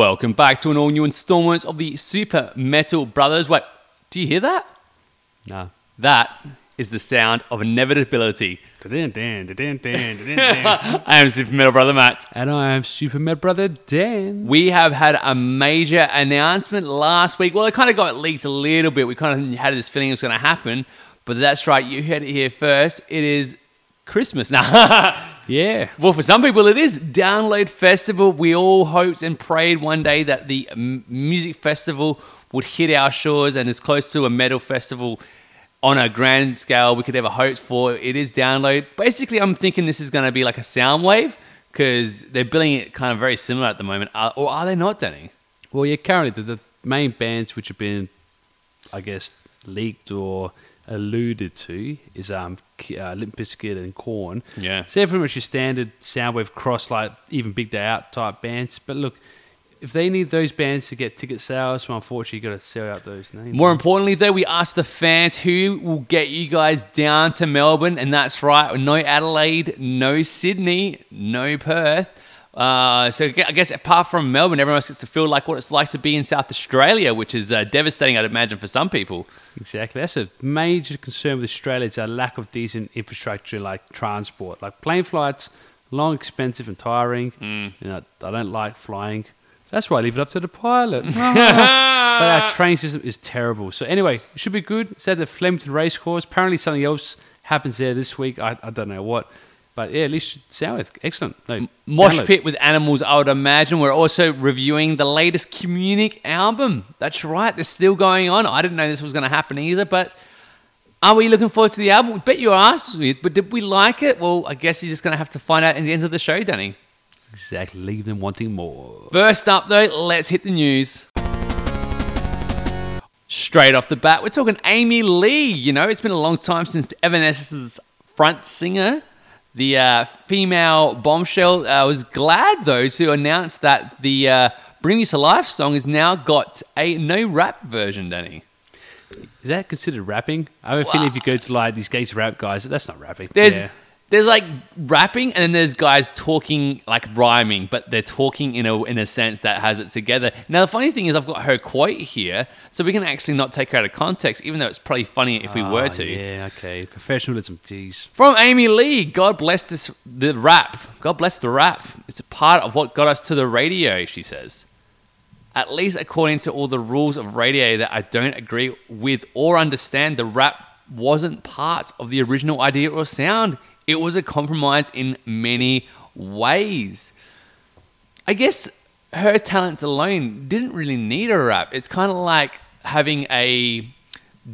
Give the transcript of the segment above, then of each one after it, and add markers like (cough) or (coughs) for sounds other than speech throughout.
Welcome back to an all new installment of the Super Metal Brothers. Wait, do you hear that? No. That is the sound of inevitability. (laughs) I am Super Metal Brother Matt. And I am Super Metal Brother Dan. We have had a major announcement last week. Well, it kind of got leaked a little bit. We kind of had this feeling it was going to happen, but that's right. You heard it here first. It is Christmas (laughs) now. Yeah. Well, for some people, it is Download Festival. We all hoped and prayed one day that the music festival would hit our shores and as close to a metal festival on a grand scale we could ever hope for. It is Download. Basically, I'm thinking this is going to be like a sound wave because they're billing it kind of very similar at the moment. Uh, or are they not, Danny? Well, yeah, currently the, the main bands which have been, I guess, leaked or alluded to is um uh, Limp Bizkit and Korn. Yeah. So they're pretty much your standard Soundwave cross, like even Big Day Out type bands. But look, if they need those bands to get ticket sales, well, unfortunately, you got to sell out those names. More importantly, though, we asked the fans who will get you guys down to Melbourne, and that's right, no Adelaide, no Sydney, no Perth. Uh, so I guess apart from Melbourne, everyone else gets to feel like what it's like to be in South Australia, which is uh, devastating, I'd imagine, for some people. Exactly. That's a major concern with Australia is our lack of decent infrastructure like transport. Like plane flights, long, expensive, and tiring. Mm. You know, I don't like flying. That's why I leave it up to the pilot. (laughs) (laughs) but our train system is terrible. So anyway, it should be good. It's at the Flemington Racecourse. Apparently something else happens there this week. I, I don't know what. But yeah, at least sound excellent. No, Mosh download. Pit with Animals, I would imagine. We're also reviewing the latest Communic album. That's right, they're still going on. I didn't know this was going to happen either, but are we looking forward to the album? We bet you asked me, but did we like it? Well, I guess you're just going to have to find out in the end of the show, Danny. Exactly. Leave them wanting more. First up, though, let's hit the news. Straight off the bat, we're talking Amy Lee. You know, it's been a long time since Evanescence's front singer, the uh, female bombshell. I was glad, though, to announce that the uh, Bring Me to Life song has now got a no rap version, Danny. Is that considered rapping? I have a feeling if you go to like these gays rap guys, that's not rapping. There's Yeah. There's like rapping, and then there's guys talking like rhyming, but they're talking in a in a sense that has it together. Now the funny thing is, I've got her quote here, so we can actually not take her out of context, even though it's probably funny if we were Ah, to. Yeah, okay. Professionalism, jeez. From Amy Lee, God bless this the rap. God bless the rap. It's a part of what got us to the radio, she says. At least according to all the rules of radio that I don't agree with or understand, the rap wasn't part of the original idea or sound. It was a compromise in many ways. I guess her talents alone didn't really need a rap. It's kind of like having a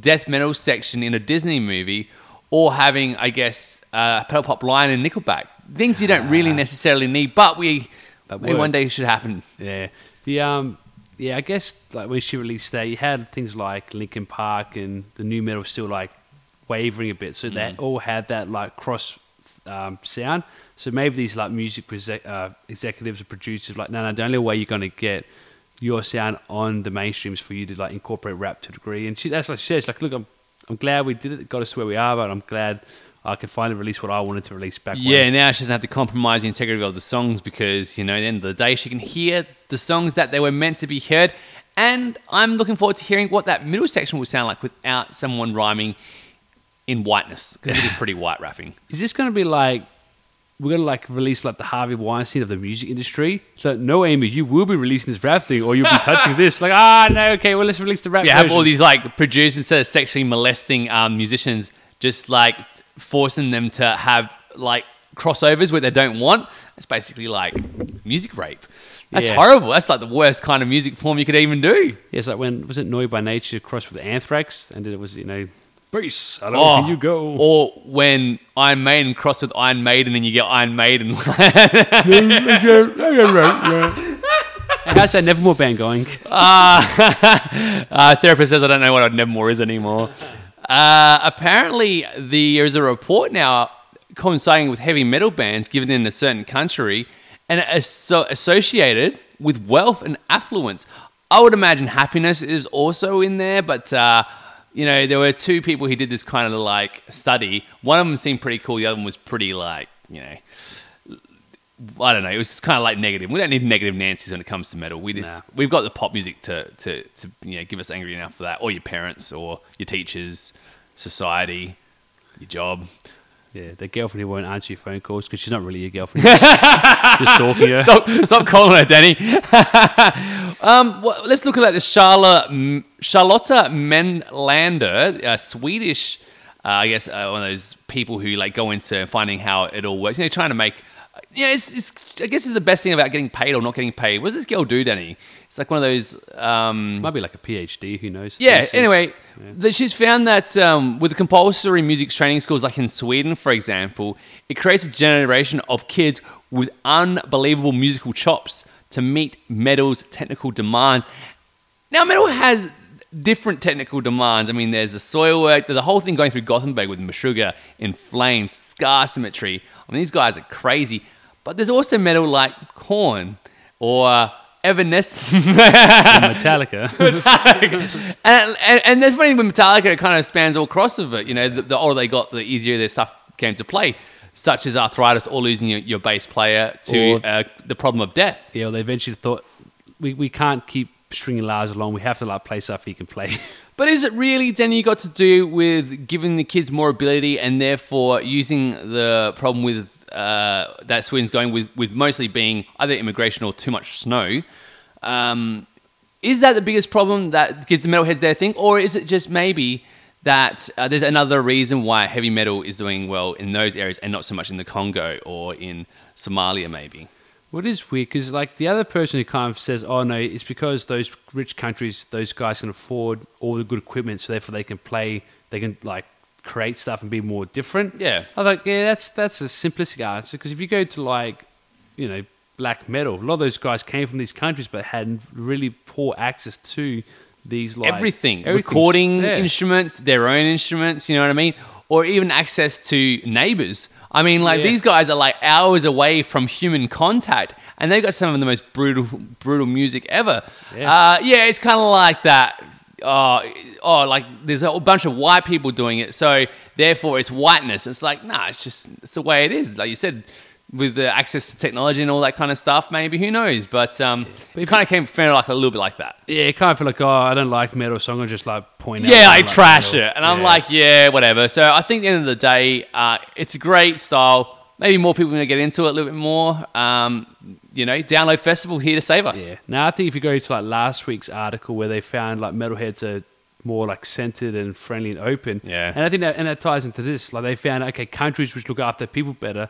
death metal section in a Disney movie or having, I guess, uh, Pedal Pop Line in Nickelback. Things you don't really necessarily need, but we But maybe one day should happen. Yeah. The um yeah, I guess like when she released that you had things like Linkin Park and the nu metal still like wavering a bit. So Mm. that all had that like cross um, sound. So maybe these like music uh, executives or producers like no no the only way you're gonna get your sound on the mainstream is for you to like incorporate rap to a degree. And she that's like she says, like look I'm I'm glad we did it, got us where we are, but I'm glad I could finally release what I wanted to release back Yeah, when. now she doesn't have to compromise the integrity of the songs because, you know, at the end of the day, she can hear the songs that they were meant to be heard. And I'm looking forward to hearing what that middle section will sound like without someone rhyming in whiteness because it is pretty white rapping. (laughs) Is this going to be like we're going to like release like the Harvey Weinstein of the music industry? So no, Amy, you will be releasing this rap thing, or you'll be touching (laughs) this. Like ah, no, okay, well let's release the rap. Yeah, have all these like producers instead of sexually molesting um, musicians, just like forcing them to have like crossovers where they don't want. It's basically like music rape. That's Yeah. horrible. That's like the worst kind of music form you could even do. Yeah, it's like when was it Noise by Nature crossed with Anthrax, and it was you know, Peace. Hello, Oh, you go? Or when Iron Maiden crossed with Iron Maiden and you get Iron Maiden. (laughs) How's that Nevermore band going? (laughs) uh, therapist says I don't know what a Nevermore is anymore. Uh, apparently, there is a report now coinciding with heavy metal bands given in a certain country and asso- associated with wealth and affluence. I would imagine happiness is also in there, but uh, you know, there were two people who did this kind of like study. One of them seemed pretty cool. The other one was pretty like, you know, I don't know. It was just kind of like negative. We don't need negative Nancy's when it comes to metal. We just Nah. we've got the pop music to to to you know give us angry enough for that, or your parents, or your teachers, society, your job. Yeah, the girlfriend who won't answer your phone calls because she's not really your girlfriend. (laughs) just, stalking you. Stop, stop calling her Danny. (laughs) um, well, let's look at. This Charlotte, Charlotta Mellander, a Swedish, uh, I guess, uh, one of those people who like go into finding how it all works. You know, trying to make. Yeah, it's, it's. I guess it's the best thing about getting paid or not getting paid. What does this girl do, Danny? It's like one of those. Um, Might be like a PhD. Who knows? yeah. This is- Anyway, yeah. that she's found that um, with the compulsory music training schools, like in Sweden, for example, it creates a generation of kids with unbelievable musical chops to meet metal's technical demands. Now, metal has different technical demands. I mean, there's the Soilwork, the whole thing going through Gothenburg with Meshuggah in flames, scar symmetry. I mean, these guys are crazy. But there's also metal like Korn or Evanescence. (laughs) (laughs) Metallica. and, and, and there's funny with Metallica, it kind of spans all across of it. You know, the, the older they got, the easier their stuff came to play, such as arthritis or losing your, your bass player to Or- uh, the problem of death. yeah, well, they eventually thought we, we can't keep stringing Lars along. We have to like play stuff he can play. (laughs) But is it really, Danny, got to do with giving the kids more ability and therefore using the problem with uh, that Sweden's going with, with mostly being either immigration or too much snow? Um, is that the biggest problem that gives the metalheads their thing? Or is it just maybe that uh, there's another reason why heavy metal is doing well in those areas and not so much in the Congo or in Somalia, maybe? What is weird because like the other person who kind of says, "Oh no, it's because those rich countries, those guys can afford all the good equipment, so therefore they can play, they can like create stuff and be more different." Yeah. I was like, yeah, that's that's a simplistic answer because if you go to like, you know, black metal, a lot of those guys came from these countries but had really poor access to these like everything, everything's- recording yeah. instruments, their own instruments. You know what I mean? Or even access to neighbors. I mean, like Yeah. these guys are like hours away from human contact, and they've got some of the most brutal, brutal music ever. Yeah. Uh, yeah, it's kind of like that. Oh, oh, like there's a whole bunch of white people doing it, so therefore it's whiteness. It's like, nah, it's just it's the way it is. Like you said, with the access to technology and all that kind of stuff, maybe who knows? But um, But it kind of came fair like a little bit like that. Yeah, it kind of feel like, oh, I don't like metal, so I'm gonna just like point out. Yeah, I like trash metal. it. And I'm like, yeah, whatever. So I think at the end of the day, uh, it's a great style. Maybe more people are to get into it a little bit more. Um, you know, Download Festival here to save us. Yeah. Now I think if you go to like last week's article where they found like metalheads are more like centered and friendly and open. Yeah. And I think that and that ties into this. Like they found okay, countries which look after people better,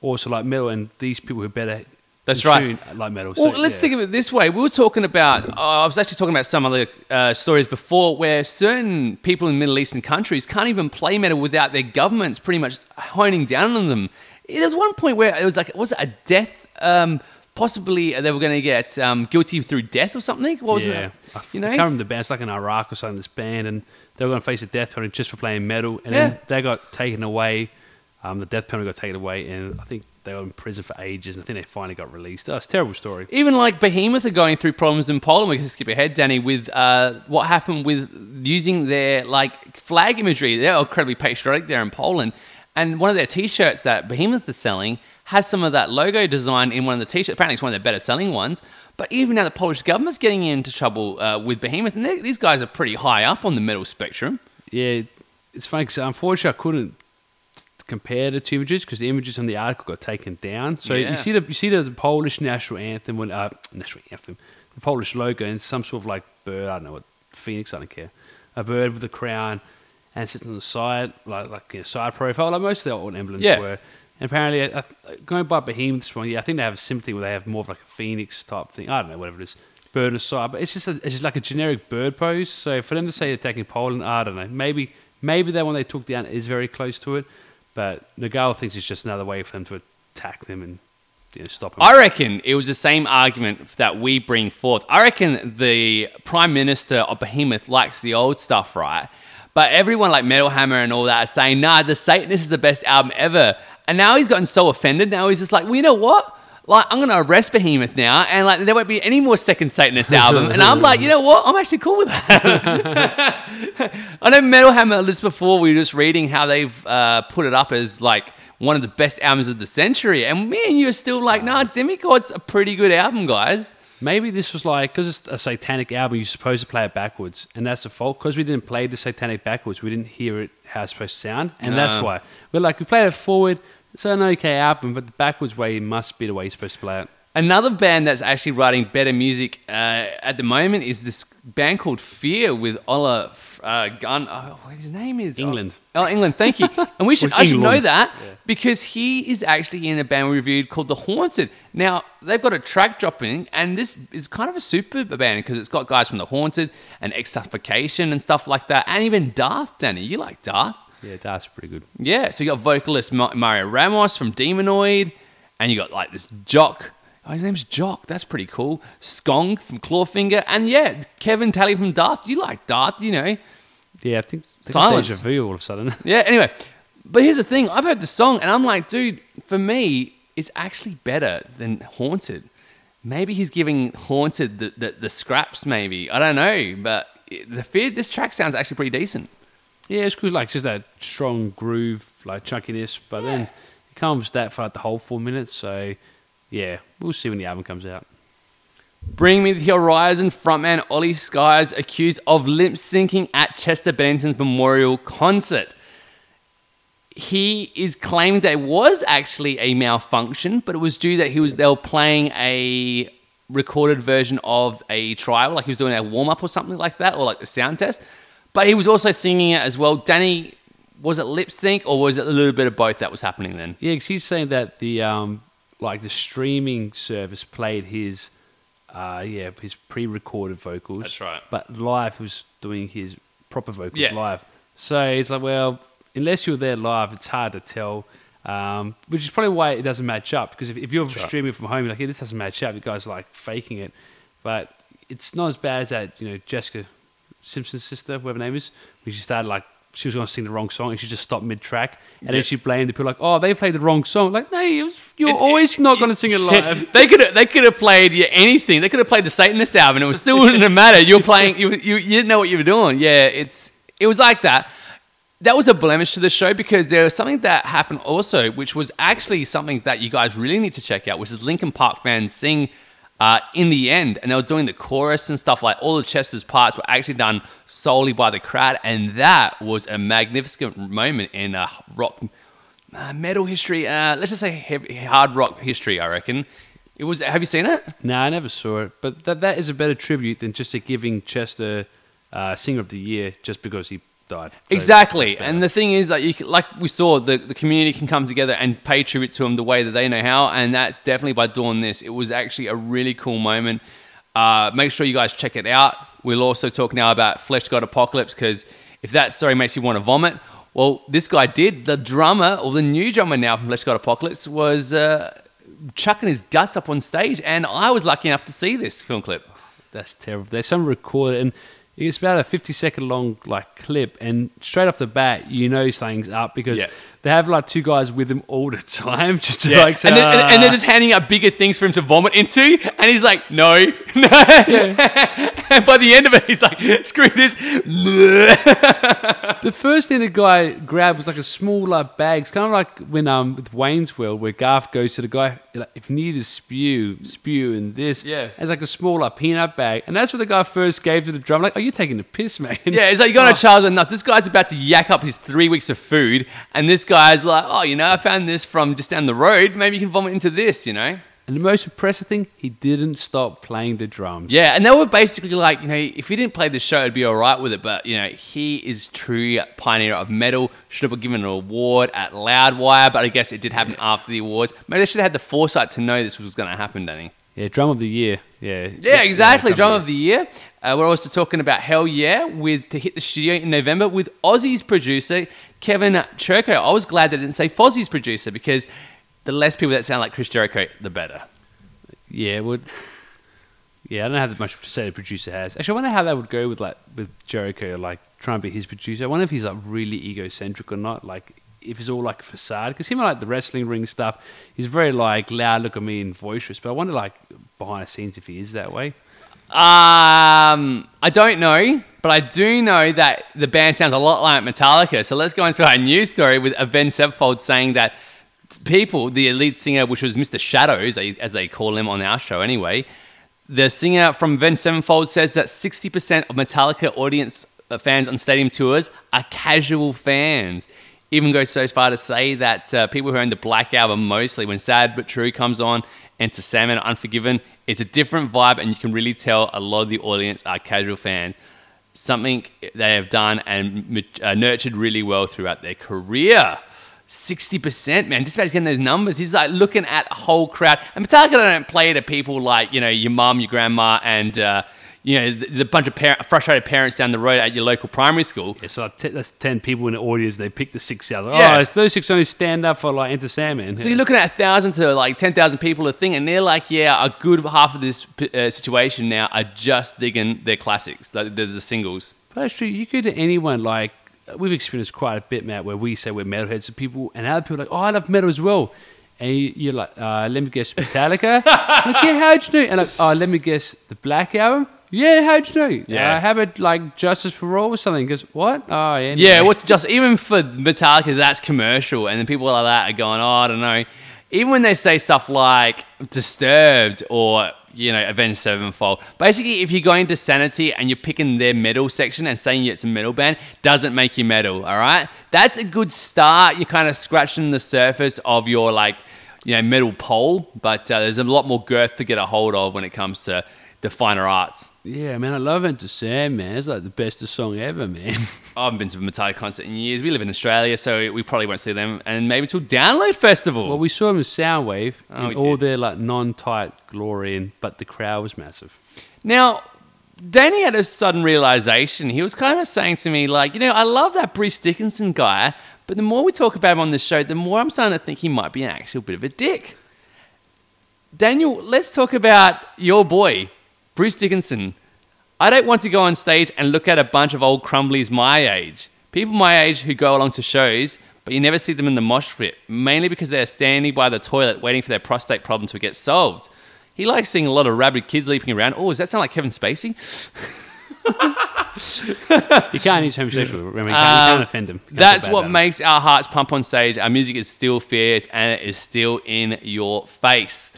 also like metal, and these people who are better. That's right. Like metal. Well, So, let's yeah. think of it this way. We were talking about, uh, I was actually talking about some other uh, stories before where certain people in Middle Eastern countries can't even play metal without their governments pretty much honing down on them. There was one point where it was like, was it a death? Um, possibly they were going to get um, guilty through death or something. What was yeah. it? I can't remember the band. It's like in Iraq or something. This band, and they were going to face a death penalty just for playing metal, and Yeah. then they got taken away. Um, the death penalty got taken away, and I think they were in prison for ages. And I think they finally got released. That's a terrible story. Even like Behemoth are going through problems in Poland. We can skip ahead, Danny, with uh, what happened with using their like flag imagery. They're incredibly patriotic there in Poland, and one of their T-shirts that Behemoth is selling has some of that logo design in one of the T-shirts. Apparently, it's one of their better selling ones. But even now, the Polish government's getting into trouble uh, with Behemoth, and these guys are pretty high up on the metal spectrum. Yeah, it's funny because unfortunately I couldn't compare the two images because the images on the article got taken down. So Yeah. you see the you see the Polish national anthem when uh, national anthem, the Polish logo and some sort of like bird. I don't know what phoenix. I don't care. A bird with a crown and sitting on the side like like you know, side profile like most of the old emblems Yeah. were. And apparently, going by Behemoth's one, yeah, I think they have a sympathy where they have more of like a phoenix type thing. I don't know, whatever it is. Bird on side, but it's just a, it's just like a generic bird pose. So for them to say they're attacking Poland, I don't know. Maybe maybe that one they took down is very close to it, but Nergal thinks it's just another way for them to attack them and you know, stop them. I reckon it was the same argument that we bring forth. I reckon the Prime Minister of Behemoth likes the old stuff, right? But everyone like Metal Hammer and all that are saying, nah, the Satanist is the best album ever. And now he's gotten so offended. Now he's just like, well, you know what? Like, I'm going to arrest Behemoth now, and like, there won't be any more second Satanist (laughs) album. and I'm like, you know what? I'm actually cool with that. (laughs) I know Metal Hammer, this before, we were just reading how they've uh, put it up as like one of the best albums of the century. And me and you are still like, nah, Demigod's a pretty good album, guys. Maybe this was like because it's a satanic album, you're supposed to play it backwards, and that's the fault. Because we didn't play the satanic backwards, we didn't hear it how it's supposed to sound, and that's why we're like we played it forward. It's an okay album, but the backwards way must be the way you're supposed to play it. Another band that's actually writing better music uh, at the moment is this band called Fear with Ola uh, Gunn. Oh, his name is Englund. Oh, Englund. Thank you. (laughs) And we should I should know that because he is actually in a band we reviewed called The Haunted. Now they've got a track dropping, and this is kind of a super band because it's got guys from The Haunted and Ex Suffocation and stuff like that, and even Darth. Danny, you like Darth? Yeah, that's pretty good. Yeah, so you got vocalist Mario Ramos from Demonoid, and you got like this Jock. Oh, his name's Jock. That's pretty cool. Skog from Clawfinger, and yeah, Kevin Talley from Darth. You like Darth, you know? Yeah, I think, I think Silence. Deja vu all of a sudden. (laughs) Yeah. Anyway, but here's the thing: I've heard the song, and I'm like, dude, for me, it's actually better than Haunted. Maybe he's giving Haunted the the, the scraps. Maybe I don't know, but the fear. This track sounds actually pretty decent. Yeah, it's cool. Like just that strong groove, like chunkiness, but then it comes that for like the whole four minutes. So yeah, we'll see when the album comes out. Bring Me the Horizon frontman Oli Sykes accused of lip syncing at Chester Bennington's memorial concert. He is claiming that it was actually a malfunction, but it was due that he was they were playing a recorded version of a trial, like he was doing a warm up or something like that, or like the sound test. But he was also singing it as well. Danny, was it lip sync or was it a little bit of both that was happening then? Yeah, 'cause he's saying that the um, like the streaming service played his, uh, yeah, his pre-recorded vocals. That's right. But live was doing his proper vocals Yeah. live. So it's like, well, unless you're there live, it's hard to tell. Um, which is probably why it doesn't match up because if, if you're right. streaming from home, you're like, yeah, this doesn't match up. You guys are like faking it, but it's not as bad as that. You know, Jessica Simpson's sister, whoever her name is, when she started like she was going to sing the wrong song and she just stopped mid track and Yeah. then she blamed the people like, oh, they played the wrong song. Like, no, it was, you're It- always not going to sing it (laughs) live. they could have they could have played yeah, anything. They could have played the Satanist album. and It was still wouldn't have mattered. You're playing. You, you you didn't know what you were doing. Yeah, it's it was like that. That was a blemish to the show because there was something that happened also, which was actually something that you guys really need to check out, which is Linkin Park fans sing uh, in the end, and they were doing the chorus and stuff like all of Chester's parts were actually done solely by the crowd, and that was a magnificent moment in uh, rock uh, metal history. Uh, let's just say heavy, hard rock history. I reckon it was. Have you seen it? No, I never saw it, but that that is a better tribute than just a giving Chester uh, Singer of the Year just because he died. So exactly. And the thing is that you can, like we saw, the, the community can come together and pay tribute to him the way that they know how, and that's definitely by doing this. It was actually a really cool moment. Uh, make sure you guys check it out. We'll also talk now about Fleshgod Apocalypse because if that story makes you want to vomit, well, this guy did. The drummer, or the new drummer now from Fleshgod Apocalypse, was uh, chucking his guts up on stage, and I was lucky enough to see this film clip. That's terrible. There's some recorded, and it's about a 50 second long like clip, and straight off the bat, you know something's up because Yeah. They have like two guys with him all the time, (laughs) just to Yeah. like say, and, then, and, and they're "Ah." just handing out bigger things for him to vomit into, and he's like, "No." no. (laughs) and by the end of it, he's like, "Screw this." The first thing the guy grabbed was like a small like bag. It's kind of like when um with Wayne's World where Garth goes to the guy like, if you need to spew, spew in this. Yeah. It's like a small like peanut bag, and that's what the guy first gave to the drum. Like, are you taking the piss, man? yeah, it's like you got to charge enough. This guy's about to yak up his three weeks of food, and this guy's like, "Oh, you know, I found this from just down the road. Maybe you can vomit into this." You know. And the most impressive thing, he didn't stop playing the drums. Yeah, and they were basically like, you know, if he didn't play the show, it'd be all right with it. But you know, he is true pioneer of metal. Should have been given an award at Loudwire, but I guess it did happen after the awards. Maybe they should have had the foresight to know this was going to happen, Danny. Yeah, drum of the year. Yeah. Yeah, exactly. drum Drum of the year. Uh, we're also talking about Hellyeah with to hit the studio in November with Ozzy's producer Kevin Churko. I was glad they didn't say Fozzy's producer because the less people that sound like Chris Jericho, the better. Yeah, would. Yeah, I don't have that much to say the producer has. Actually, I wonder how that would go with like with Jericho, like trying to be his producer. I wonder if he's like really egocentric or not. Like if it's all like facade, because him like the wrestling ring stuff, he's very like loud, look at me, and boisterous. But I wonder like behind the scenes if he is that way. Um, I don't know, but I do know that the band sounds a lot like Metallica. So let's go into our news story with Avenged Sevenfold saying that people, the lead singer, which was Mr. Shadows, as they call him on our show anyway, the singer from Avenged Sevenfold says that 60% of Metallica audience uh, fans on stadium tours are casual fans. Even goes so far to say that uh, people who own the Black Album mostly, when Sad But True comes on, Enter Sandman Unforgiven, it's a different vibe, and you can really tell a lot of the audience are casual fans. Something they have done and uh, nurtured really well throughout their career. 60%, man. Just about getting those numbers. He's like looking at a whole crowd. And Metallica don't play to people like, you know, your mum, your grandma, and, uh, you know, the, the bunch of parent, frustrated parents down the road at your local primary school. Yeah, so like t- that's 10 people in the audience. They pick the six out. Like, Yeah. Oh, it's those six only stand up for like Enter Sandman. So you're looking at a thousand to like ten thousand people a thing, and they're like, yeah, a good half of this uh, situation now are just digging their classics, the, the, the singles. But that's true. You go to anyone like we've experienced quite a bit, Matt, where we say we're metalheads to people, and other people are like, oh, I love metal as well. And you- you're like, uh, let me guess, Metallica. (laughs) like, yeah, how'd you know? And like, oh, let me guess, the Black Album. Yeah, how'd you know? Yeah. uh, how about like Justice for All or something? Because what? Oh, yeah. Yeah, what's just even for Metallica, that's commercial, and then people like that are going, oh, I don't know. Even when they say stuff like Disturbed or you know Avenged Sevenfold, basically, if you're going to Sanity and you're picking their metal section and saying it's a metal band, doesn't make you metal. All right, that's a good start. You're kind of scratching the surface of your like you know metal pole, but uh, there's a lot more girth to get a hold of when it comes to the finer arts. Yeah, man, I love Enter Sandman. Man. It's like the best song ever, man. (laughs) I haven't been to a Metallica concert in years. We live in Australia, so we probably won't see them, and maybe till Download Festival. well, we saw them in Soundwave Oh, in all did. their like non-tight glory, and but the crowd was massive. now, Danny had a sudden realization. He was kind of saying to me, like, you know, I love that Bruce Dickinson guy, but the more we talk about him on this show, the more I'm starting to think he might be an actual bit of a dick. Daniel, let's talk about your boy, Bruce Dickinson. I don't want to go on stage and look at a bunch of old crumblies my age. People my age who go along to shows, but you never see them in the mosh pit, mainly because they're standing by the toilet waiting for their prostate problem to get solved. He likes seeing a lot of rabid kids leaping around. Oh, does that sound like Kevin Spacey? You can't use homosexual. Remember, you can't, you Um, can't offend them. You can't That's what makes our hearts pump on stage. Our music is still fierce and it is still in your face.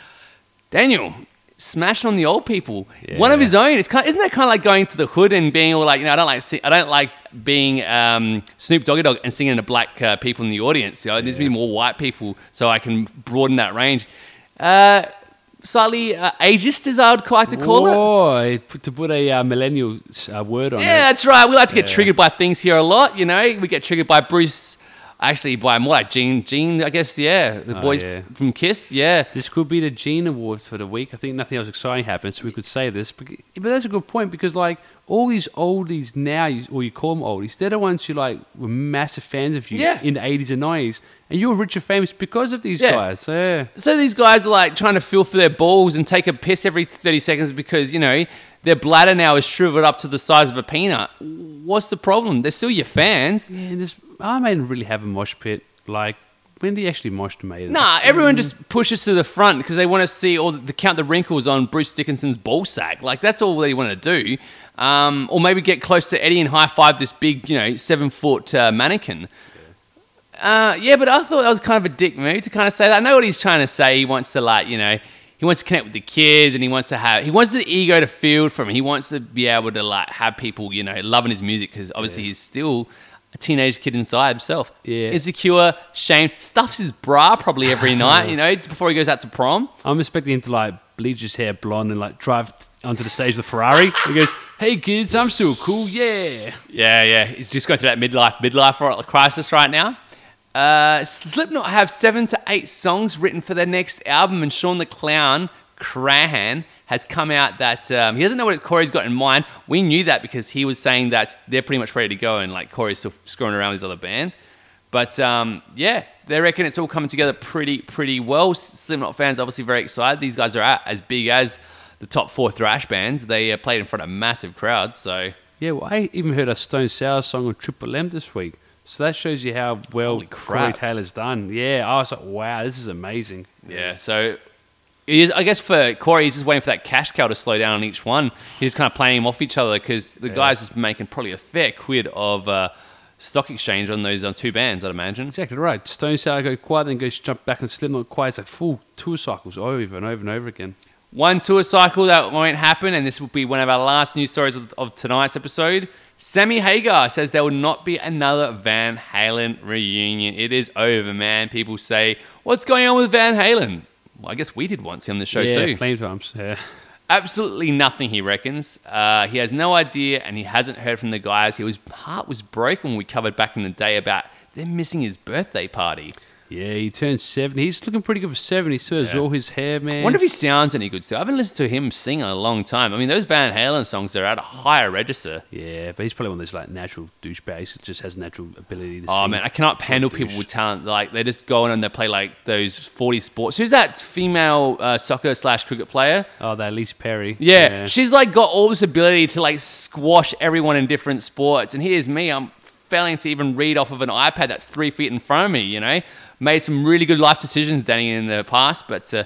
Daniel, smashing on the old people. One of his own. It's kind isn't that kind of like going to the hood and being all like, you know, I don't like, I don't like being um, Snoop Doggy Dogg and singing to black uh, people in the audience. You know, there's to be more white people so I can broaden that range. Uh, slightly uh, ageist, as I would like to call it. Whoa, put- to put a uh, millennial uh, word on Yeah, it. that's right. We like to get Yeah. triggered by things here a lot. You know, we get triggered by Bruce. Actually, by more like Gene. Gene, I guess. Yeah, the Oh, boys yeah. from Kiss. Yeah, This could be the Gene Awards for the week. I think nothing else exciting happened, so we could say this. But, but that's a good point because, like, all these oldies now, you- or you call them oldies, they're the ones who like were massive fans of you Yeah. in the eighties and nineties, and you were rich and famous because of these Yeah. guys. So, yeah. So these guys are like trying to feel for their balls and take a piss every 30 seconds because, you know, their bladder now is shriveled up to the size of a peanut. What's the problem? They're still your fans. yeah, and this I didn't really have a mosh pit. Like, when did you actually mosh to me? Nah, everyone just pushes to the front because they want to see all the, the count the wrinkles on Bruce Dickinson's ball sack. Like that's all they want to do. Um, or maybe get close to Eddie and high five this big, you know, seven foot uh, mannequin. Uh, yeah, but I thought that was kind of a dick move to kind of say that. I know what he's trying to say. He wants to like, you know, he wants to connect with the kids and he wants to have, he wants the ego to feel from. He wants to be able to like have people, you know, loving his music because obviously he's still a teenage kid inside himself. Yeah. Insecure, shame, stuffs his bra probably every (laughs) night, you know, before he goes out to prom. I'm expecting him to like bleach his hair blonde and like drive onto the stage with a Ferrari. He goes, "Hey kids, I'm still cool, yeah." Yeah, yeah. He's just going through that midlife midlife crisis right now. Uh, Slipknot have seven to eight songs written for their next album, and Shawn the Clown Crahan has come out that um, he doesn't know what Corey's got in mind. We knew that because he was saying that they're pretty much ready to go, and like Corey's still screwing around with these other bands. But um, yeah, they reckon it's all coming together pretty pretty well. Slipknot fans obviously very excited. These guys are as big as the top four thrash bands. They uh, played in front of massive crowds, so. Yeah, well, I even heard a Stone Sour song on Triple M this week. So that shows you how well Corey. Taylor's done. Yeah, I was like, wow, this is amazing. Yeah, so is, I guess for Corey, he's just waiting for that cash cow to slow down on each one. He's kind of playing them off each other because the guys just making probably a fair quid of uh, stock exchange on those uh, two bands, I'd imagine. Exactly right. Stone Sour go quiet, then goes jump back and Slipknot quiet. It's like full tour cycles over and over and over again. One tour cycle that won't happen, and this will be one of our last news stories of, of tonight's episode. Sammy Hagar says there will not be another Van Halen reunion. It is over, man. People say, What's going on with Van Halen? Well, I guess we did once on the show yeah, too. Flame. Yeah. Absolutely nothing, he reckons. Uh, he has no idea, and he hasn't heard from the guys. His heart was broken when we covered back in the day about them missing his birthday party. Yeah, he turned 70. He's looking pretty good for 70. He still has Yeah. all his hair, man. I wonder if he sounds any good still. I haven't listened to him sing in a long time. I mean, those Van Halen songs are at a higher register. Yeah, but he's probably one of those like natural douchebags that just has natural ability to Oh man, I cannot handle douche. people with talent. Like they just go on and they play like those forty sports. Who's that female uh, soccer slash cricket player? Oh, that Lisa Perry. Yeah, she's like got all this ability to like squash everyone in different sports. And here's me, I'm failing to even read off of an iPad that's three feet in front of me. You know, made some really good life decisions, Danny, in the past. But uh,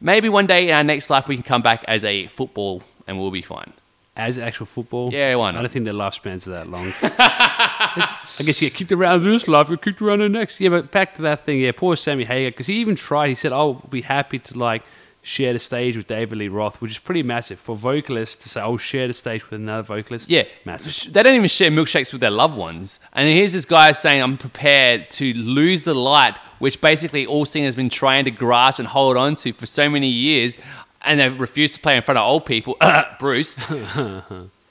maybe one day in our next life we can come back as a football and we'll be fine. As actual football. Yeah, why not? I don't think their lifespans are that long. (laughs) I guess you get kicked around this life, you kicked around the next. Yeah, but back to that thing. Yeah, poor Sammy Hagar, because he even tried. He said, "I'll be happy to like share the stage with David Lee Roth," which is pretty massive for vocalists to say, "I'll share the stage with another vocalist." Yeah, massive. They don't even share milkshakes with their loved ones. And here's this guy saying, "I'm prepared to lose the light," which basically all singers have been trying to grasp and hold on to for so many years, and they refuse to play in front of old people. (coughs) Bruce. (laughs)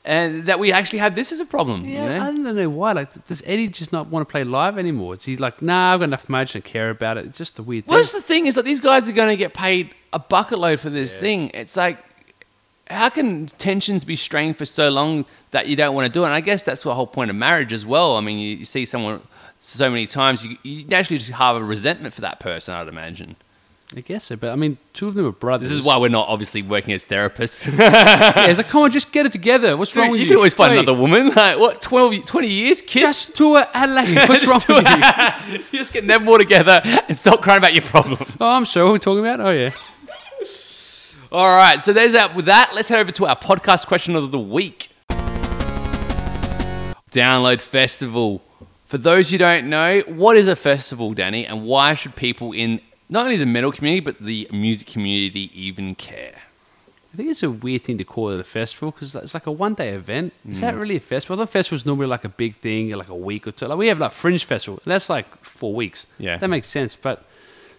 And that we actually have this as a problem. Yeah, you know? I don't know why. Like, does Eddie just not want to play live anymore? Is he like, nah, I've got enough margin to care about it? It's just a weird thing. What's the thing is that these guys are going to get paid a bucket load for this thing. It's like, how can tensions be strained for so long that you don't want to do it? And I guess that's the whole point of marriage as well. I mean, you, you see someone so many times, you, you naturally just have a resentment for that person, I'd imagine. I guess so, but I mean, two of them are brothers. This is why we're not obviously working as therapists. (laughs) yeah, it's like, come on, just get it together. What's wrong with you you? can always find Wait, another woman. (laughs) Like, what, 12, 20 years? Kids? Just tour Adelaide. (laughs) What's wrong with you? you just get them all together and stop crying about your problems. Oh, I'm sure. What are talking about? Oh, yeah. All right, so there's that. With that, let's head over to our podcast question of the week. Download Festival. For those who don't know, what is a festival, Danny, and why should people in not only the metal community but the music community even care? I think it's a weird thing to call it a festival because it's like a one day event. Is Mm. that really a festival? The festival's normally like a big thing, like a week or two. Like we have like Fringe Festival, and that's like four weeks. Yeah. That makes sense. But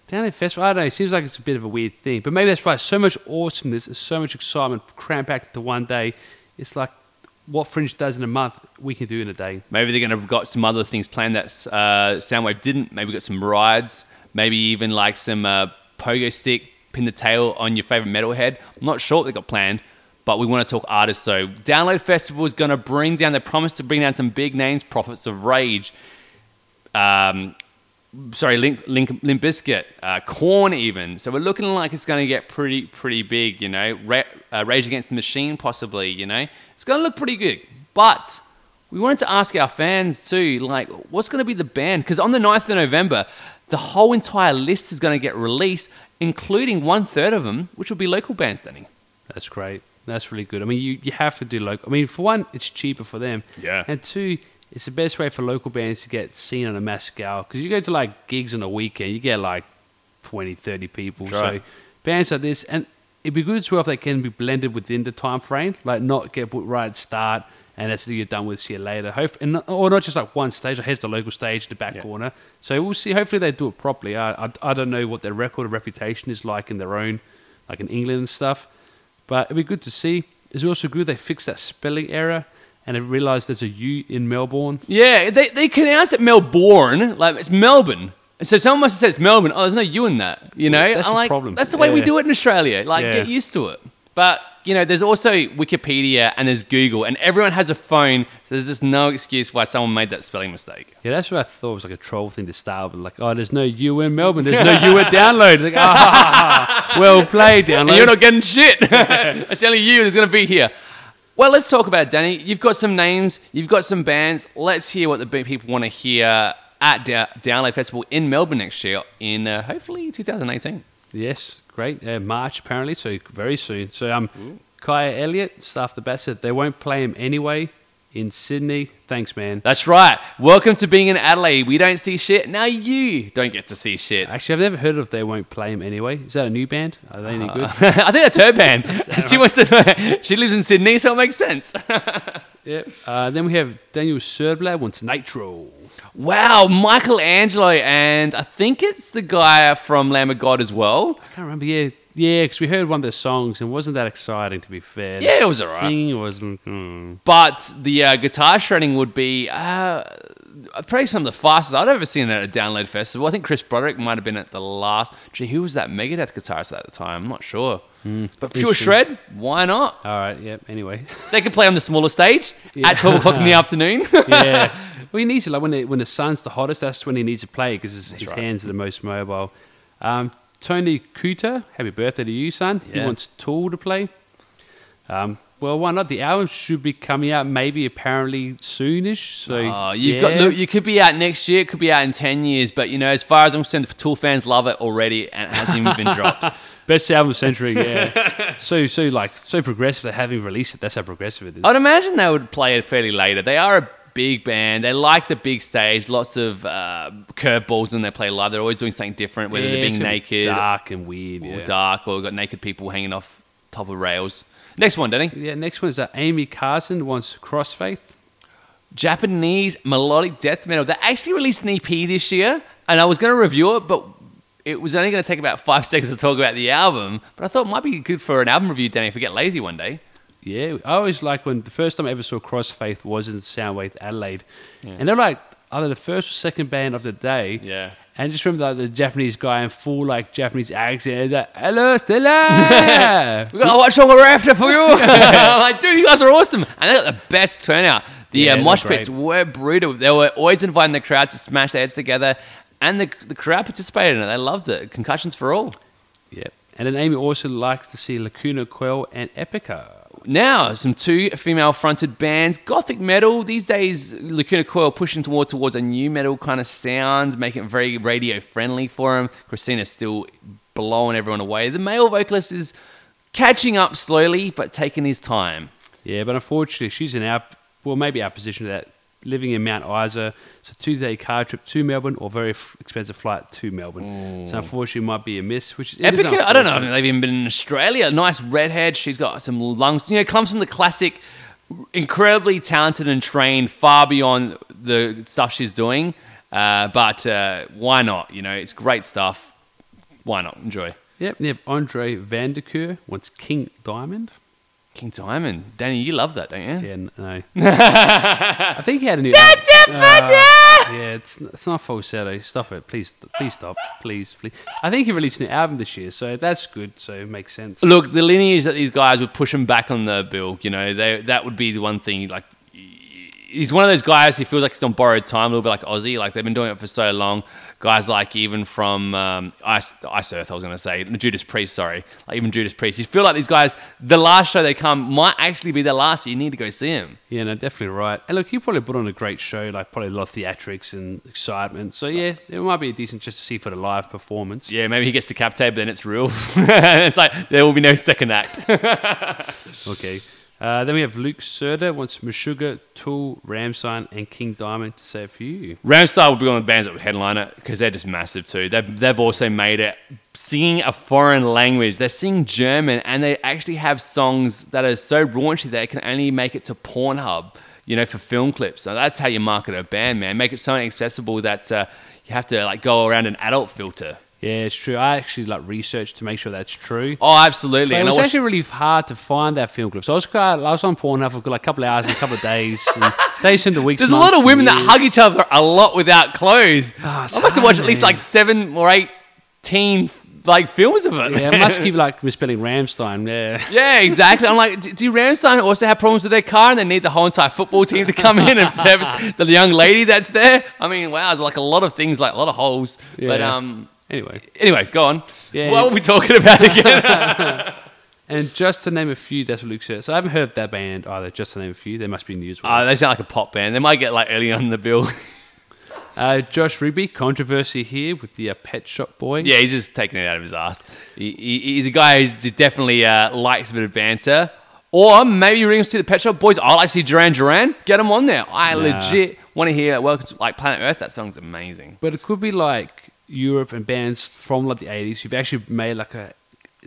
down at festival, I don't know, it seems like it's a bit of a weird thing. But maybe that's why so much awesomeness, so much excitement crammed packed into one day. It's like what Fringe does in a month, we can do in a day. Maybe they're going to have got some other things planned that uh, Soundwave didn't. Maybe got some rides, maybe even like some uh, pogo stick, pin the tail on your favorite metalhead. I'm not sure what they got planned, but we want to talk artists though. Download Festival is going to bring down, they promise to bring down some big names, Prophets of Rage, um, sorry, Limp, Limp, Limp Bizkit, uh, Korn even. So we're looking like it's going to get pretty, pretty big, you know. Ra- uh, Rage Against the Machine, possibly, you know. It's going to look pretty good. But we wanted to ask our fans too, like, what's going to be the band? Because on the 9th of November, the whole entire list is going to get released, including one third of them, which will be local bands, Danny. That's great. That's really good. I mean, you, you have to do local. I mean, for one, it's cheaper for them. Yeah. And two, it's the best way for local bands to get seen on a mass scale. Because you go to like gigs on a weekend, you get like 20, 30 people. Right. So bands like this, and it'd be good as well if they can be blended within the time frame, like not get put right at start and that's you're done with. See you later. Hope, and not, or not just like one stage. Like here's the local stage, in the back Yeah. corner. So we'll see. Hopefully they do it properly. I, I I don't know what their record or reputation is like in their own, like in England and stuff. But it'd be good to see. It's also good they fixed that spelling error and they realised there's a U in Melbourne. Yeah, they, they can announce it Melbourne, like it's Melbourne. So someone must have said it's Melbourne. Oh, there's no U in that. You know, That's I'm the like, problem. That's the way we do it in Australia. Like, Yeah. get used to it. But you know, there's also Wikipedia and there's Google, and everyone has a phone. So there's just no excuse why someone made that spelling mistake. Yeah, that's what I thought it was like a troll thing to start with. Like, oh, there's no U in Melbourne. There's no U at download. Like, ah, well played, download. (laughs) And you're not getting shit. (laughs) it's only you that's going to be here. Well, let's talk about it, Danny. You've got some names, you've got some bands. Let's hear what the big people want to hear at Da- Download Festival in Melbourne next year, in uh, hopefully 2018. Yes, great. Uh, March apparently, so very soon. So um, Kaya Elliott, staff the bass said they won't play him anyway in Sydney. Thanks, man. That's right. Welcome to being in Adelaide. We don't see shit. Now you don't get to see shit. Actually, I've never heard of They Won't Play Him Anyway. Is that a new band? Are they any good? (laughs) I think that's her band. (laughs) she wants to. She lives in Sydney, so it makes sense. (laughs) Yep. Uh, then we have Daniel Surdblad wants Nitro. wow, Michael Angelo, and I think it's the guy from Lamb of God as well. I can't remember. Yeah, yeah, because we heard one of their songs and it wasn't that exciting, to be fair. Yeah, it was alright. Singing wasn't. hmm. But the uh, guitar shredding would be uh, probably some of the fastest I'd ever seen at a Download Festival. I think Chris Broderick might have been at the last. Gee, who was that Megadeth guitarist at the time? I'm not sure. but pure shred, why not? All right. Yep. Anyway. (laughs) They could play on the smaller stage Yeah. at 12 o'clock in the (laughs) afternoon. yeah. (laughs) Well, he needs to like when the, when the sun's the hottest. That's when he needs to play because his, his right. hands are the most mobile. Um, Tony Kuta, happy birthday to you, son. He wants Tool to play. Um, well, why not? The album should be coming out maybe apparently soonish. So Oh, you've yeah. got look. You could be out next year. It could be out in ten years. But you know, as far as I'm concerned, the Tool fans love it already, and it hasn't even been dropped. (laughs) best album of the century. Yeah. (laughs) so so like so progressive. They haven't released it. That's how progressive it is. I'd imagine they would play it fairly later. They are a big band. They like the big stage. Lots of uh, curveballs when they play live. They're always doing something different, whether Yeah, they're being naked dark and weird. or Yeah. dark, or got naked people hanging off top of rails. Next one, Danny. Yeah. Next one is uh, Amy Carson wants Crossfaith. Japanese melodic death metal. They actually released an EP this year, and I was going to review it, but it was only going to take about five (laughs) seconds to talk about the album. But I thought it might be good for an album review, Danny, if we get lazy one day. Yeah, I always like when the first time I ever saw Crossfaith was in Soundwave Adelaide, and they're like either the first or second band of the day. Yeah. And just remember like the Japanese guy in full like Japanese accent, like, "Hello, Stella." (laughs) We got to watch all we're after for you. (laughs) (laughs) I'm like, dude, you guys are awesome. And they got the best turnout. The Yeah, uh, mosh pits were brutal. They were always inviting the crowd to smash their heads together. And the, the crowd participated in it. They loved it. Concussions for all. yep. And then Amy also likes to see Lacuna Coil and Epica. Now, some two female fronted bands, gothic metal. These days, Lacuna Coil pushing toward towards a nu metal kind of sound, making it very radio friendly for them. Cristina's still blowing everyone away. The male vocalist is catching up slowly, but taking his time. Yeah, but unfortunately, she's in our well, maybe our position to that living in Mount Isa. It's a two-day car trip to Melbourne or very f- expensive flight to Melbourne. So unfortunately, it might be a miss. Which Epica, I don't know. I mean, they've even been in Australia. Nice redhead. She's got some lungs. You know, comes from the classic, incredibly talented and trained, far beyond the stuff she's doing. Uh, but uh, why not? You know, it's great stuff. Why not? Enjoy. Yep, and you have Andre Vanderkeer wants King Diamond. King Diamond. Danny, you love that, don't you? Yeah, n- no. (laughs) I think he had a new. That's ah, it, Yeah, it's it's not falsetto. Eh? Stop it, please, please stop, please, please. I think he released an album this year, so that's good. So it makes sense. Look, the lineage that these guys would push him back on the bill. You know, they, that would be the one thing. Like, he's one of those guys who feels like he's on borrowed time, a little bit like Ozzy. Like they've been doing it for so long. Guys like even from um, Ice, Ice Earth, I was going to say Judas Priest. Sorry, like even Judas Priest. You feel like these guys, the last show they come might actually be their last. So you need to go see him. Yeah, no, definitely right. And look, he probably put on a great show, like probably a lot of theatrics and excitement. So yeah, it might be a decent just to see for the live performance. Yeah, maybe he gets to cap tape, but then it's real. (laughs) it's like there will be no second act. (laughs) Okay. Uh, then we have Luke Serda wants Meshuggah, Tool, Rammstein, and King Diamond to say a few. Ramstar would be one of the bands that would headline it because they're just massive too. They've, they've also made it singing a foreign language. They're singing German and they actually have songs that are so raunchy that can only make it to Pornhub, you know, for film clips. So that's how you market a band, man. Make it so inaccessible that uh, you have to like go around an adult filter. Yeah, it's true. I actually like researched to make sure that's true. Oh, absolutely. But it And I was watched- actually really hard to find that film clip. So I was, I was on Pornhub for like a couple of hours and a couple of days, and (laughs) days into weeks. There's a lot of women and that hug each other a lot without clothes. It's I must have watched at least like seven or eight teen like films of it. Yeah, it must (laughs) keep like misspelling Rammstein. Yeah. Yeah, exactly. I'm like, do, do Rammstein also have problems with their car and they need the whole entire football team to come in and service (laughs) the young lady that's there? I mean, wow, there's like a lot of things, like a lot of holes. But um, Anyway, anyway, go on. Yeah. What were we talking about again? (laughs) and just to name a few, that's what Luke said. So I haven't heard that band either. Just to name a few, they must be new as well. uh, they sound like a pop band. They might get like early on in the bill. (laughs) Uh, Josh Ruby, controversy here with the uh, Pet Shop Boy. yeah, he's just taking it out of his ass. He, he, he's a guy who definitely uh, likes a bit of banter. Or maybe you're going to see the Pet Shop Boys. I like to see Duran Duran. Get them on there. I Nah. legit want to hear Welcome to like Planet Earth. That song's amazing. But it could be like Europe and bands from like the 80s who've actually made like a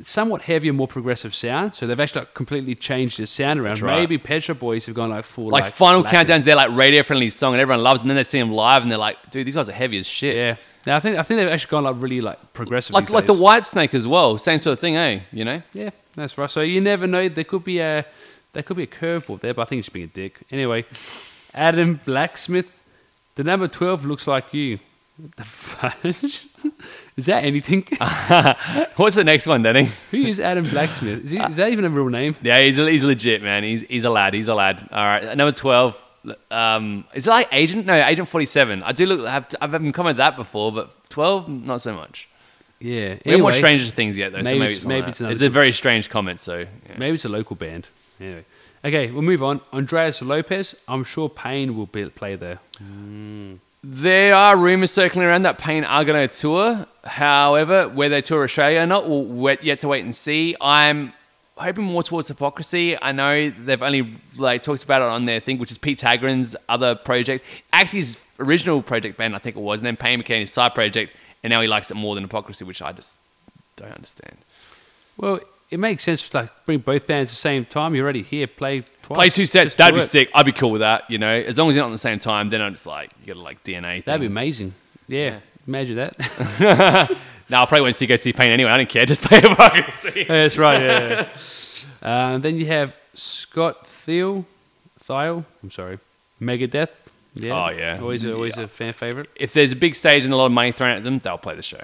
somewhat heavier, more progressive sound. So they've actually like, completely changed their sound around. Right. Maybe Pet Shop Boys have gone like full Like, like, Final Latin. Countdown's their like radio friendly song and everyone loves it. And then they see them live and they're like, dude, these guys are heavy as shit. Yeah. Now I think I think they've actually gone like really like progressive. Like like the. Whitesnake as well. Same sort of thing, eh? You know? Yeah, that's right. So you never know. There could be a there could be a curveball there, but I think he's being a dick. Anyway, Adam Blacksmith, the number twelve looks like you. What the fudge? (laughs) is that anything? (laughs) What's the next one, Danny? Who is Adam Blacksmith? Is, he, is that even a real name? Yeah, he's, he's legit, man. He's, he's a lad. He's a lad. All right. Number 12. Um, is it like Agent? No, Agent 47. I do look, have I've haven't commented that before, but 12, not so much. Yeah. We haven't watched Stranger Things yet, though, so maybe maybe it's- maybe maybe it's it's a very strange comment, so. yeah. maybe it's a local band. Anyway, okay, we'll move on. Andreas Lopez. I'm sure Pain will be, play there. There are rumors circling around that Pain are going to tour. However, where they tour Australia or not, we'll yet to wait and see. I'm hoping more towards Hypocrisy. I know they've only like talked about it on their thing, which is Pete Tägtgren's other project. Actually, his original project band, I think it was, and then Pain became his side project, and now he likes it more than Hypocrisy, which I just don't understand. Well, it makes sense to like bring both bands at the same time. You're already here. Play twice. Play two sets, Just that'd be it. sick. I'd be cool with that, you know. As long as you're not on the same time, then I'm just like, you gotta like DNA. That'd be amazing. Yeah, imagine that. (laughs) No, I probably won't see go see Pain anyway. I don't care. (laughs) Just play Hypocrisy. that's right. Yeah. (laughs) uh, then you have Scott Thiel, Thiel. I'm sorry, Megadeth. Yeah. Oh, yeah. Always, a, always Yeah. a fan favorite. if there's a big stage and a lot of money thrown at them, they'll play the show.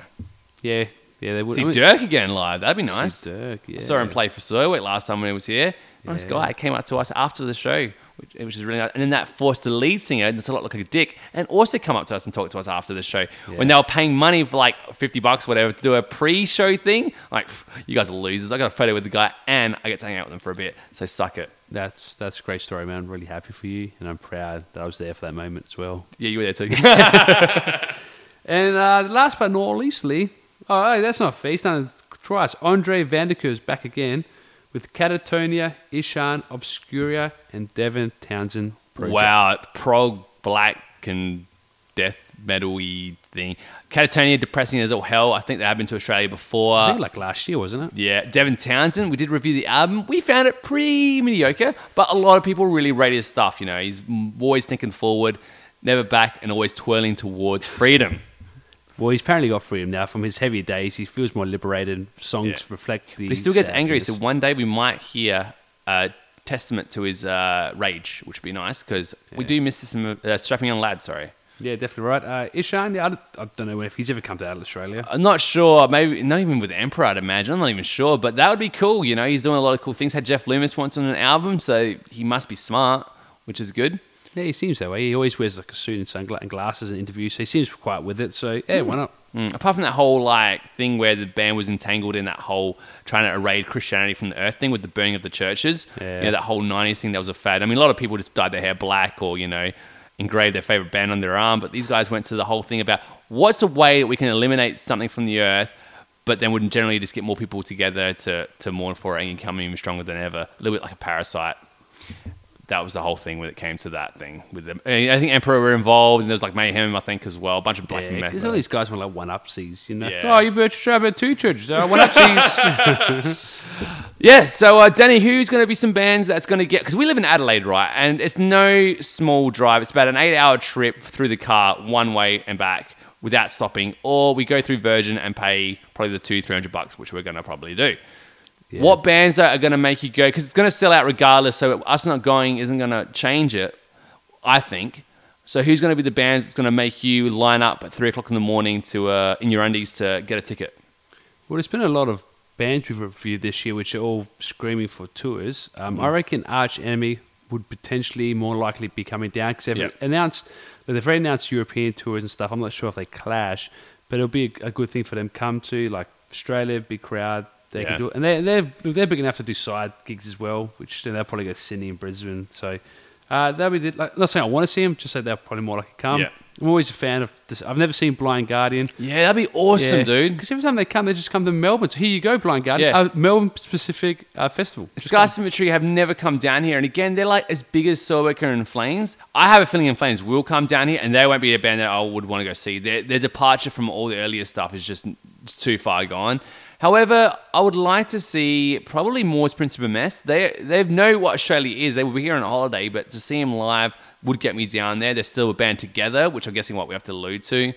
Yeah, yeah. They would. See I mean- Dirk again live. That'd be nice. Dirk. Yeah. I saw him play for Soilwork last time when he was here. Nice Yeah. guy. Came up to us after the show, which, which is really nice. And then that forced the lead singer, that's a lot like a dick, and also come up to us and talk to us after the show when they were paying money for like 50 bucks, whatever, to do a pre-show thing. Like, you guys are losers. I got a photo with the guy and I get to hang out with him for a bit. So suck it. That's that's a great story, man. I'm really happy for you, and I'm proud that I was there for that moment as well. Yeah, you were there too. (laughs) (laughs) And uh, last but not leastly, oh, hey, that's not fair. He's done it twice. Andre back again with Katatonia, Ihsahn, Obscura, and Devin Townsend. Project. Wow, prog black and death metal y thing. Katatonia, depressing as all hell. I think they have been to Australia before. I think like last year, wasn't it? Yeah, Devin Townsend. We did review the album. We found it pretty mediocre, but a lot of people really rate his stuff. You know, he's always thinking forward, never back, and always twirling towards freedom. Well, he's apparently got freedom now from his heavier days. He feels more liberated. Songs Yeah. reflect the. But he still gets angry. So sadness. one day we might hear a testament to his uh, rage, which would be nice because we do miss some uh, strapping young lad. Sorry. Yeah, definitely right. Uh, Ihsahn, yeah, I don't, I don't know if he's ever come to Australia. I'm not sure. Maybe not even with Emperor. I'd imagine. I'm not even sure, but that would be cool. You know, he's doing a lot of cool things. Had Jeff Loomis once on an album, so he must be smart, which is good. Yeah, he seems that way. He always wears like a suit and sunglasses and glasses in interviews, so he seems quite with it. So yeah, why not? Mm, apart from that whole like thing where the band was entangled in that whole trying to erase Christianity from the earth thing with the burning of the churches. Yeah. You know, that whole '90s thing that was a fad. I mean, a lot of people just dyed their hair black or you know engraved their favorite band on their arm, but these guys went to the whole thing about what's a way that we can eliminate something from the earth. But then wouldn't generally just get more people together to, to mourn for it and become even stronger than ever. A little bit like a parasite that was the whole thing when it came to that thing with them. I think Emperor were involved, and there was like Mayhem, I think, as well. A bunch of black Yeah, metal. because all these guys were like one upsies, you know. Yeah. Oh, you virtual show about two churches, uh, one upsies. (laughs) Yeah, so uh, Danny, who's going to be some bands that's going to get? Because we live in Adelaide, right? And it's no small drive. It's about an eight-hour trip through the car, one way and back, without stopping. Or we go through Virgin and pay probably the two, three hundred bucks, which we're going to probably do. Yeah. What bands are going to make you go? Because it's going to sell out regardless. So us not going isn't going to change it, I think. So who's going to be the bands that's going to make you line up at three o'clock in the morning to uh, in your undies to get a ticket? Well, there's been a lot of bands we've reviewed this year which are all screaming for tours. Um, I reckon Arch Enemy would potentially more likely be coming down because they've Yep. announced they've already announced European tours and stuff. I'm not sure if they clash, but it'll be a, a good thing for them to come to like Australia, big crowd. They Yeah. can do it, and they they're they're big enough to do side gigs as well, which then they'll probably go to Sydney and Brisbane. So uh, that'll be the- like, not saying I want to see them, just say they're probably more likely to come. Yeah. I'm always a fan of this. I've never seen Blind Guardian. Yeah, that'd be awesome, dude. Because every time they come, they just come to Melbourne. So here you go, Blind Guardian. Yeah. Uh, Melbourne specific uh, festival. Scar Symmetry have never come down here, and again, they're like as big as Soulworker and Flames. I have a feeling In Flames will come down here, and they won't be a band that I would want to go see. Their, their departure from all the earlier stuff is just too far gone. However, I would like to see probably Mors Principium Est. They they know what Australia is. They will be here on a holiday, but to see them live would get me down there. They're still a band together, which I'm guessing what we have to allude to.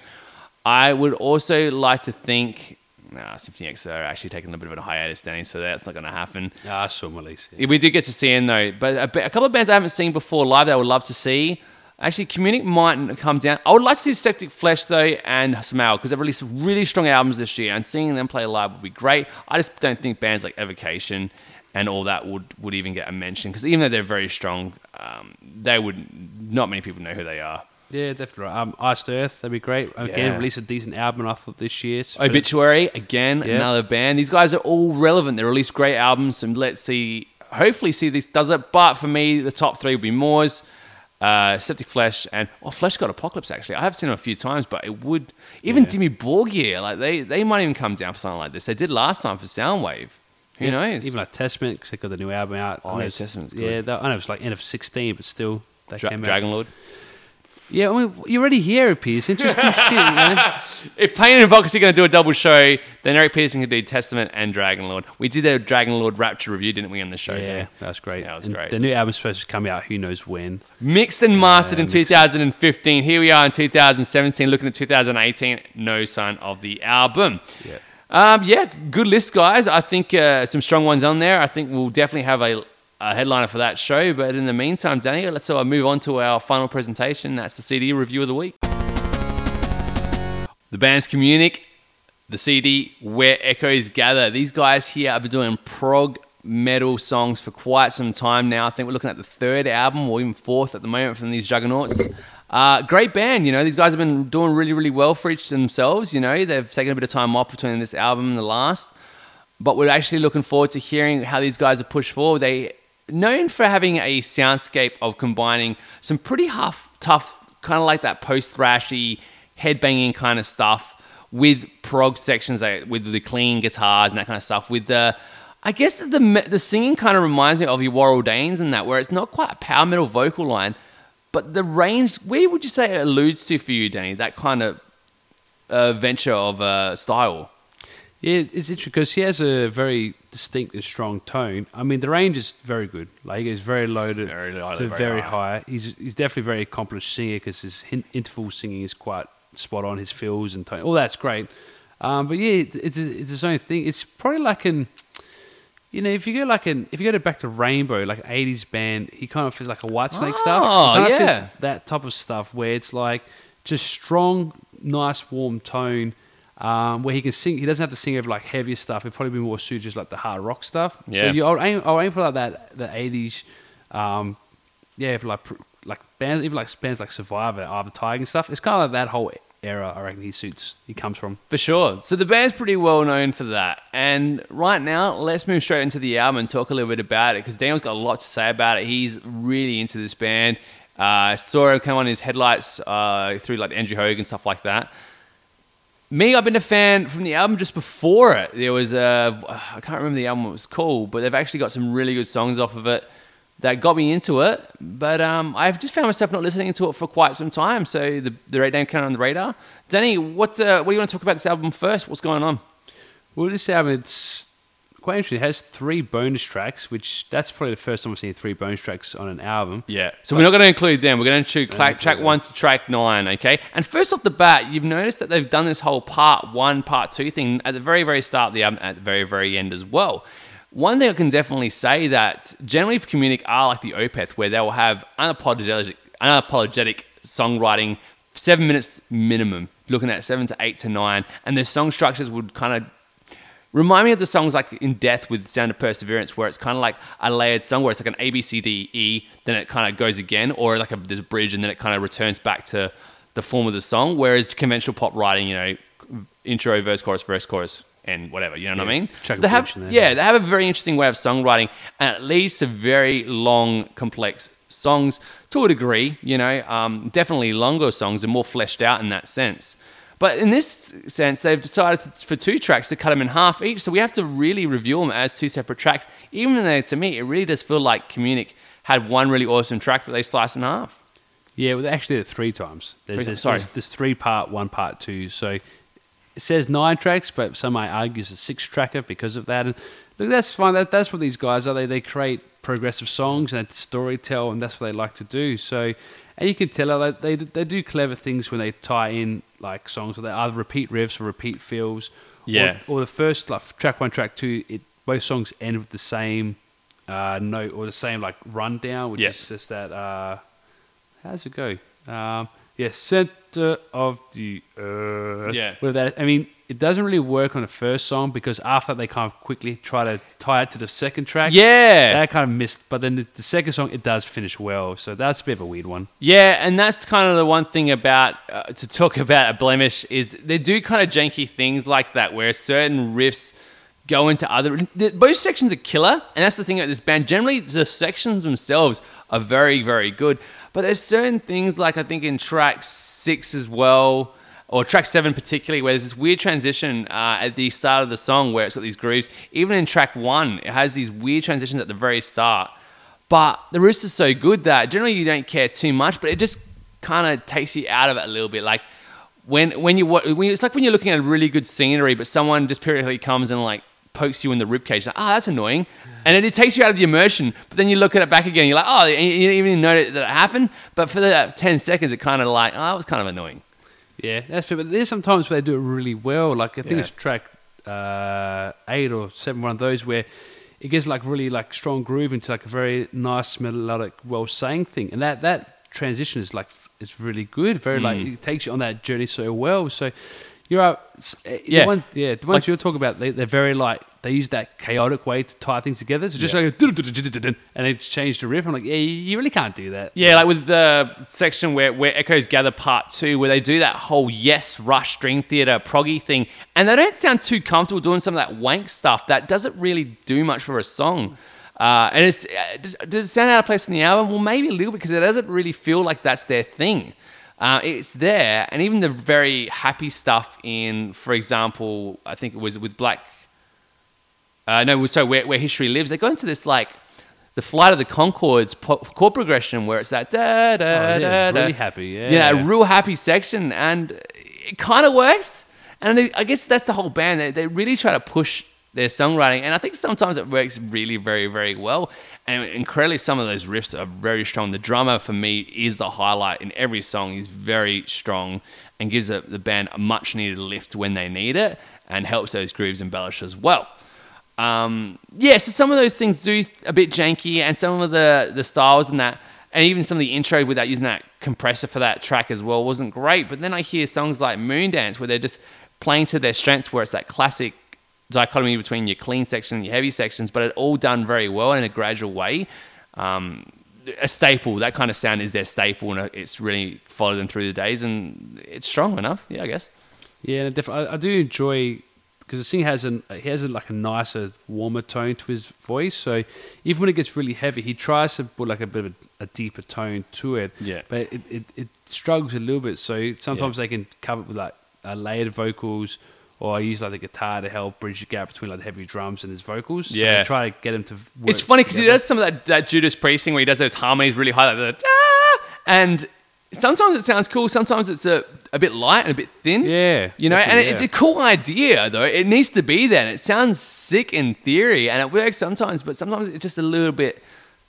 I would also like to think. Nah, Symphony X are actually taking a bit of a hiatus, Danny, so that's not going to happen. Ah, I saw Melissa. Yeah, We did get to see him though, but a, a couple of bands I haven't seen before live that I would love to see. Actually, Communic might come down. I would like to see Septic Flesh though and Smell because they've released really strong albums this year, and seeing them play live would be great. I just don't think bands like Evocation and all that would, would even get a mention because even though they're very strong, um, they would not many people know who they are. Yeah, definitely. Right. Um, Iced Earth, that'd be great. Again, Yeah. release a decent album, I thought, this year. So Obituary again, Yeah. another band. These guys are all relevant. They release great albums, and let's see. Hopefully, see this does it. But for me, the top three would be Mors, uh, Septic Flesh, and oh, Fleshgod Apocalypse. Actually, I have seen them a few times, but it would even Yeah. Dimmu Borgir. Like they, they might even come down for something like this. They did last time for Soundwave. Who Yeah, knows? Even like Testament, because they got the new album out. Oh, yeah, Testament's Yeah, good. that, I know it's like end of 16, but still, they Dra- came out. Dragon Lord. Yeah, I mean, you're already here, Pearson. Just do shit, know? (laughs) If Pain and Vox are going to do a double show, then Eric Peterson can do Testament and Dragon Lord. We did a Dragon Lord Rapture review, didn't we, on the show? Yeah, here? that's great. That was And great. The new album's supposed to come out, who knows when. Mixed and mastered in 2015. Here we are in 2017, looking at 2018. No sign of the album. Yeah. Um, yeah, good list, guys. I think uh, some strong ones on there. I think we'll definitely have a, a headliner for that show. But in the meantime, Danny, let's uh, move on to our final presentation. That's the CD review of the week. The band's Communic, the CD Where Echoes Gather. These guys here have been doing prog metal songs for quite some time now. I think we're looking at the third album or even fourth at the moment from these Juggernauts. Uh, great band, you know. These guys have been doing really, really well for each themselves. You know, they've taken a bit of time off between this album and the last, but we're actually looking forward to hearing how these guys are pushed forward. They known for having a soundscape of combining some pretty huff, tough, kind of like that post thrashy, headbanging kind of stuff with prog sections, like with the clean guitars and that kind of stuff. With the, I guess the the singing kind of reminds me of your Warrell Danes and that, where it's not quite a power metal vocal line, but the range. Where would you say it alludes to for you, Danny? That kind of uh, venture of uh, style. Yeah, it's interesting because he has a very distinct and strong tone. I mean, the range is very good. Like, he's very low to, very low to very, very high. He's, he's definitely a very accomplished singer because his interval singing is quite spot on. His fills and tone, all that's great. Um, but yeah, it's, it's its own thing. It's probably like an, you know, if you go like an, if you go to back to Rainbow, like '80s band, he kind of feels like a Whitesnake stuff. Oh, kind of yeah. that type of stuff where it's like just strong, nice, warm tone. Um, where he can sing, he doesn't have to sing over like heavier stuff. It'd probably be more suited just like the hard rock stuff. So Yeah. you, I'll aim, I'll aim for like that, the '80s, um, yeah, for like like bands, even like bands like Survivor, Arbor Tiger and stuff. It's kind of like that whole era. I reckon he suits. He comes from. For sure. So the band's pretty well known for that. And right now, let's move straight into the album and talk a little bit about it because Daniel's got a lot to say about it. He's really into this band. Uh, saw him come on his headlights uh, through like Andrew Hogan and stuff like that. Me, I've been a fan from the album just before it. There was a, I can't remember the album it was called, but they've actually got some really good songs off of it that got me into it. But um, I've just found myself not listening to it for quite some time. So the the Red Name kind of on the radar. Danny, what's uh, what do you want to talk about this album first? What's going on? Well, this album it's quite interesting. It has three bonus tracks, which that's probably the first time I've seen three bonus tracks on an album. Yeah. So we're not going to include them. We're going to include track, track one to track nine, okay? And first off the bat, you've noticed that they've done this whole part one, part two thing at the very, very start of the album, at the very, very end as well. One thing I can definitely say that generally Communic are like the Opeth, where they will have unapologetic, unapologetic songwriting, seven minutes minimum, looking at seven to eight to nine, and their song structures would kind of Remind me of the songs like in Death with Sound of Perseverance, where it's kind of like a layered song where it's like an A, B, C, D, E, then it kind of goes again, or like a, there's a bridge and then it kind of returns back to the form of the song. Whereas conventional pop writing, you know, intro, verse, chorus, verse, chorus, and whatever, you know what I mean? So they have, there. yeah, they have a very interesting way of songwriting and it leads to very long, complex songs to a degree. You know, um, definitely longer songs and more fleshed out in that sense. But in this sense, they've decided for two tracks to cut them in half each. So we have to really review them as two separate tracks. Even though to me, it really does feel like Communic had one really awesome track that they sliced in half. Yeah, well, they actually did it three times. There's, Three there's, sorry. there's, there's three part, one part two. So it says nine tracks, but some might argue it's a six tracker because of that. And look, that's fine. That, that's what these guys are. They they create progressive songs and story tell, and that's what they like to do. So, and you can tell that they they do clever things when they tie in like songs where they either repeat riffs or repeat feels. Yeah. Or, or the first like track one, track two, it both songs end with the same uh, note or the same like rundown, which is just that. Uh, how's it go? Um, yeah, center of the earth. Yeah. With that, I mean, it doesn't really work on the first song because after they kind of quickly try to tie it to the second track. Yeah. That kind of missed, but then the, the second song it does finish well, so that's a bit of a weird one. Yeah, and that's kind of the one thing about uh, to talk (laughs) about a blemish is they do kind of janky things like that where certain riffs go into other. The, both sections are killer, and that's the thing about this band. Generally, the sections themselves are very, very good, but there's certain things like I think in track six as well. Or track seven, particularly, where there's this weird transition uh, at the start of the song where it's got these grooves. Even in track one, it has these weird transitions at the very start. But the are so good that generally you don't care too much, but it just kind of takes you out of it a little bit. Like when when you when you, it's like when you're looking at really good scenery, but someone just periodically comes and like pokes you in the ribcage. Like, oh, that's annoying, and then it takes you out of the immersion. But then you look at it back again, you're like, oh, you didn't even know that it happened. But for the ten seconds, it kind of like, oh, that was kind of annoying. Yeah, that's fair. But there's sometimes where they do it really well. Like I think Yeah. it's track uh, eight or seven, one of those where it gets like really like strong groove into like a very nice melodic, well sang thing, and that that transition is like is really good. Very like Mm. it takes you on that journey so well. So you're s- uh, the Yeah. one, yeah. The ones you're talking about, they, they're very like they use that chaotic way to tie things together. So just Yeah. like and they change the riff. I'm like, yeah, you really can't do that. Yeah, like with the section where, where Echoes Gather Part 2, where they do that whole yes, rush, Dream Theater, proggy thing, and they don't sound too comfortable doing some of that wank stuff that doesn't really do much for a song. Uh, and it's, does- does it sound out of place in the album? Well, maybe a little bit because it doesn't really feel like that's their thing. Uh, it's there, and even the very happy stuff in, for example, I think it was with Black uh, no, so where, where history lives, they go into this like the flight of the Conchords po- chord progression where it's that da da Oh, yeah, da it's da. really happy, yeah. yeah, a real happy section, and it kind of works. And I- I guess that's the whole band. They, they really try to push their songwriting, and I think sometimes it works really, very, very well. And incredibly, some of those riffs are very strong. The drummer for me is the highlight in every song. He's very strong and gives the band a much needed lift when they need it, and helps those grooves embellish as well. Um, yeah, so some of those things do a bit janky, and some of the the styles and that, and even some of the intro without using that compressor for that track as well wasn't great. But then I hear songs like Moondance where they're just playing to their strengths, where it's that classic dichotomy between your clean section and your heavy sections, but it all done very well in a gradual way. Um, a staple, that kind of sound is their staple, and it's really followed them through the days, and it's strong enough. Yeah, I guess. Yeah, I, I do enjoy because the singer has an he has a, like a nicer, warmer tone to his voice. So even when it gets really heavy, he tries to put like a bit of a, a deeper tone to it. Yeah. but it, it, it struggles a little bit. So sometimes they can cover it with like uh, layered vocals, or I use like the guitar to help bridge the gap between like the heavy drums and his vocals. So Yeah. I try to get him to. Work It's funny because he does some of that, that Judas Priest thing where he does those harmonies really high, like the da, and sometimes it sounds cool, sometimes it's a, a bit light and a bit thin. Yeah, You know, and definitely, it's a cool idea though. It needs to be there. And it sounds sick in theory and it works sometimes, but sometimes it's just a little bit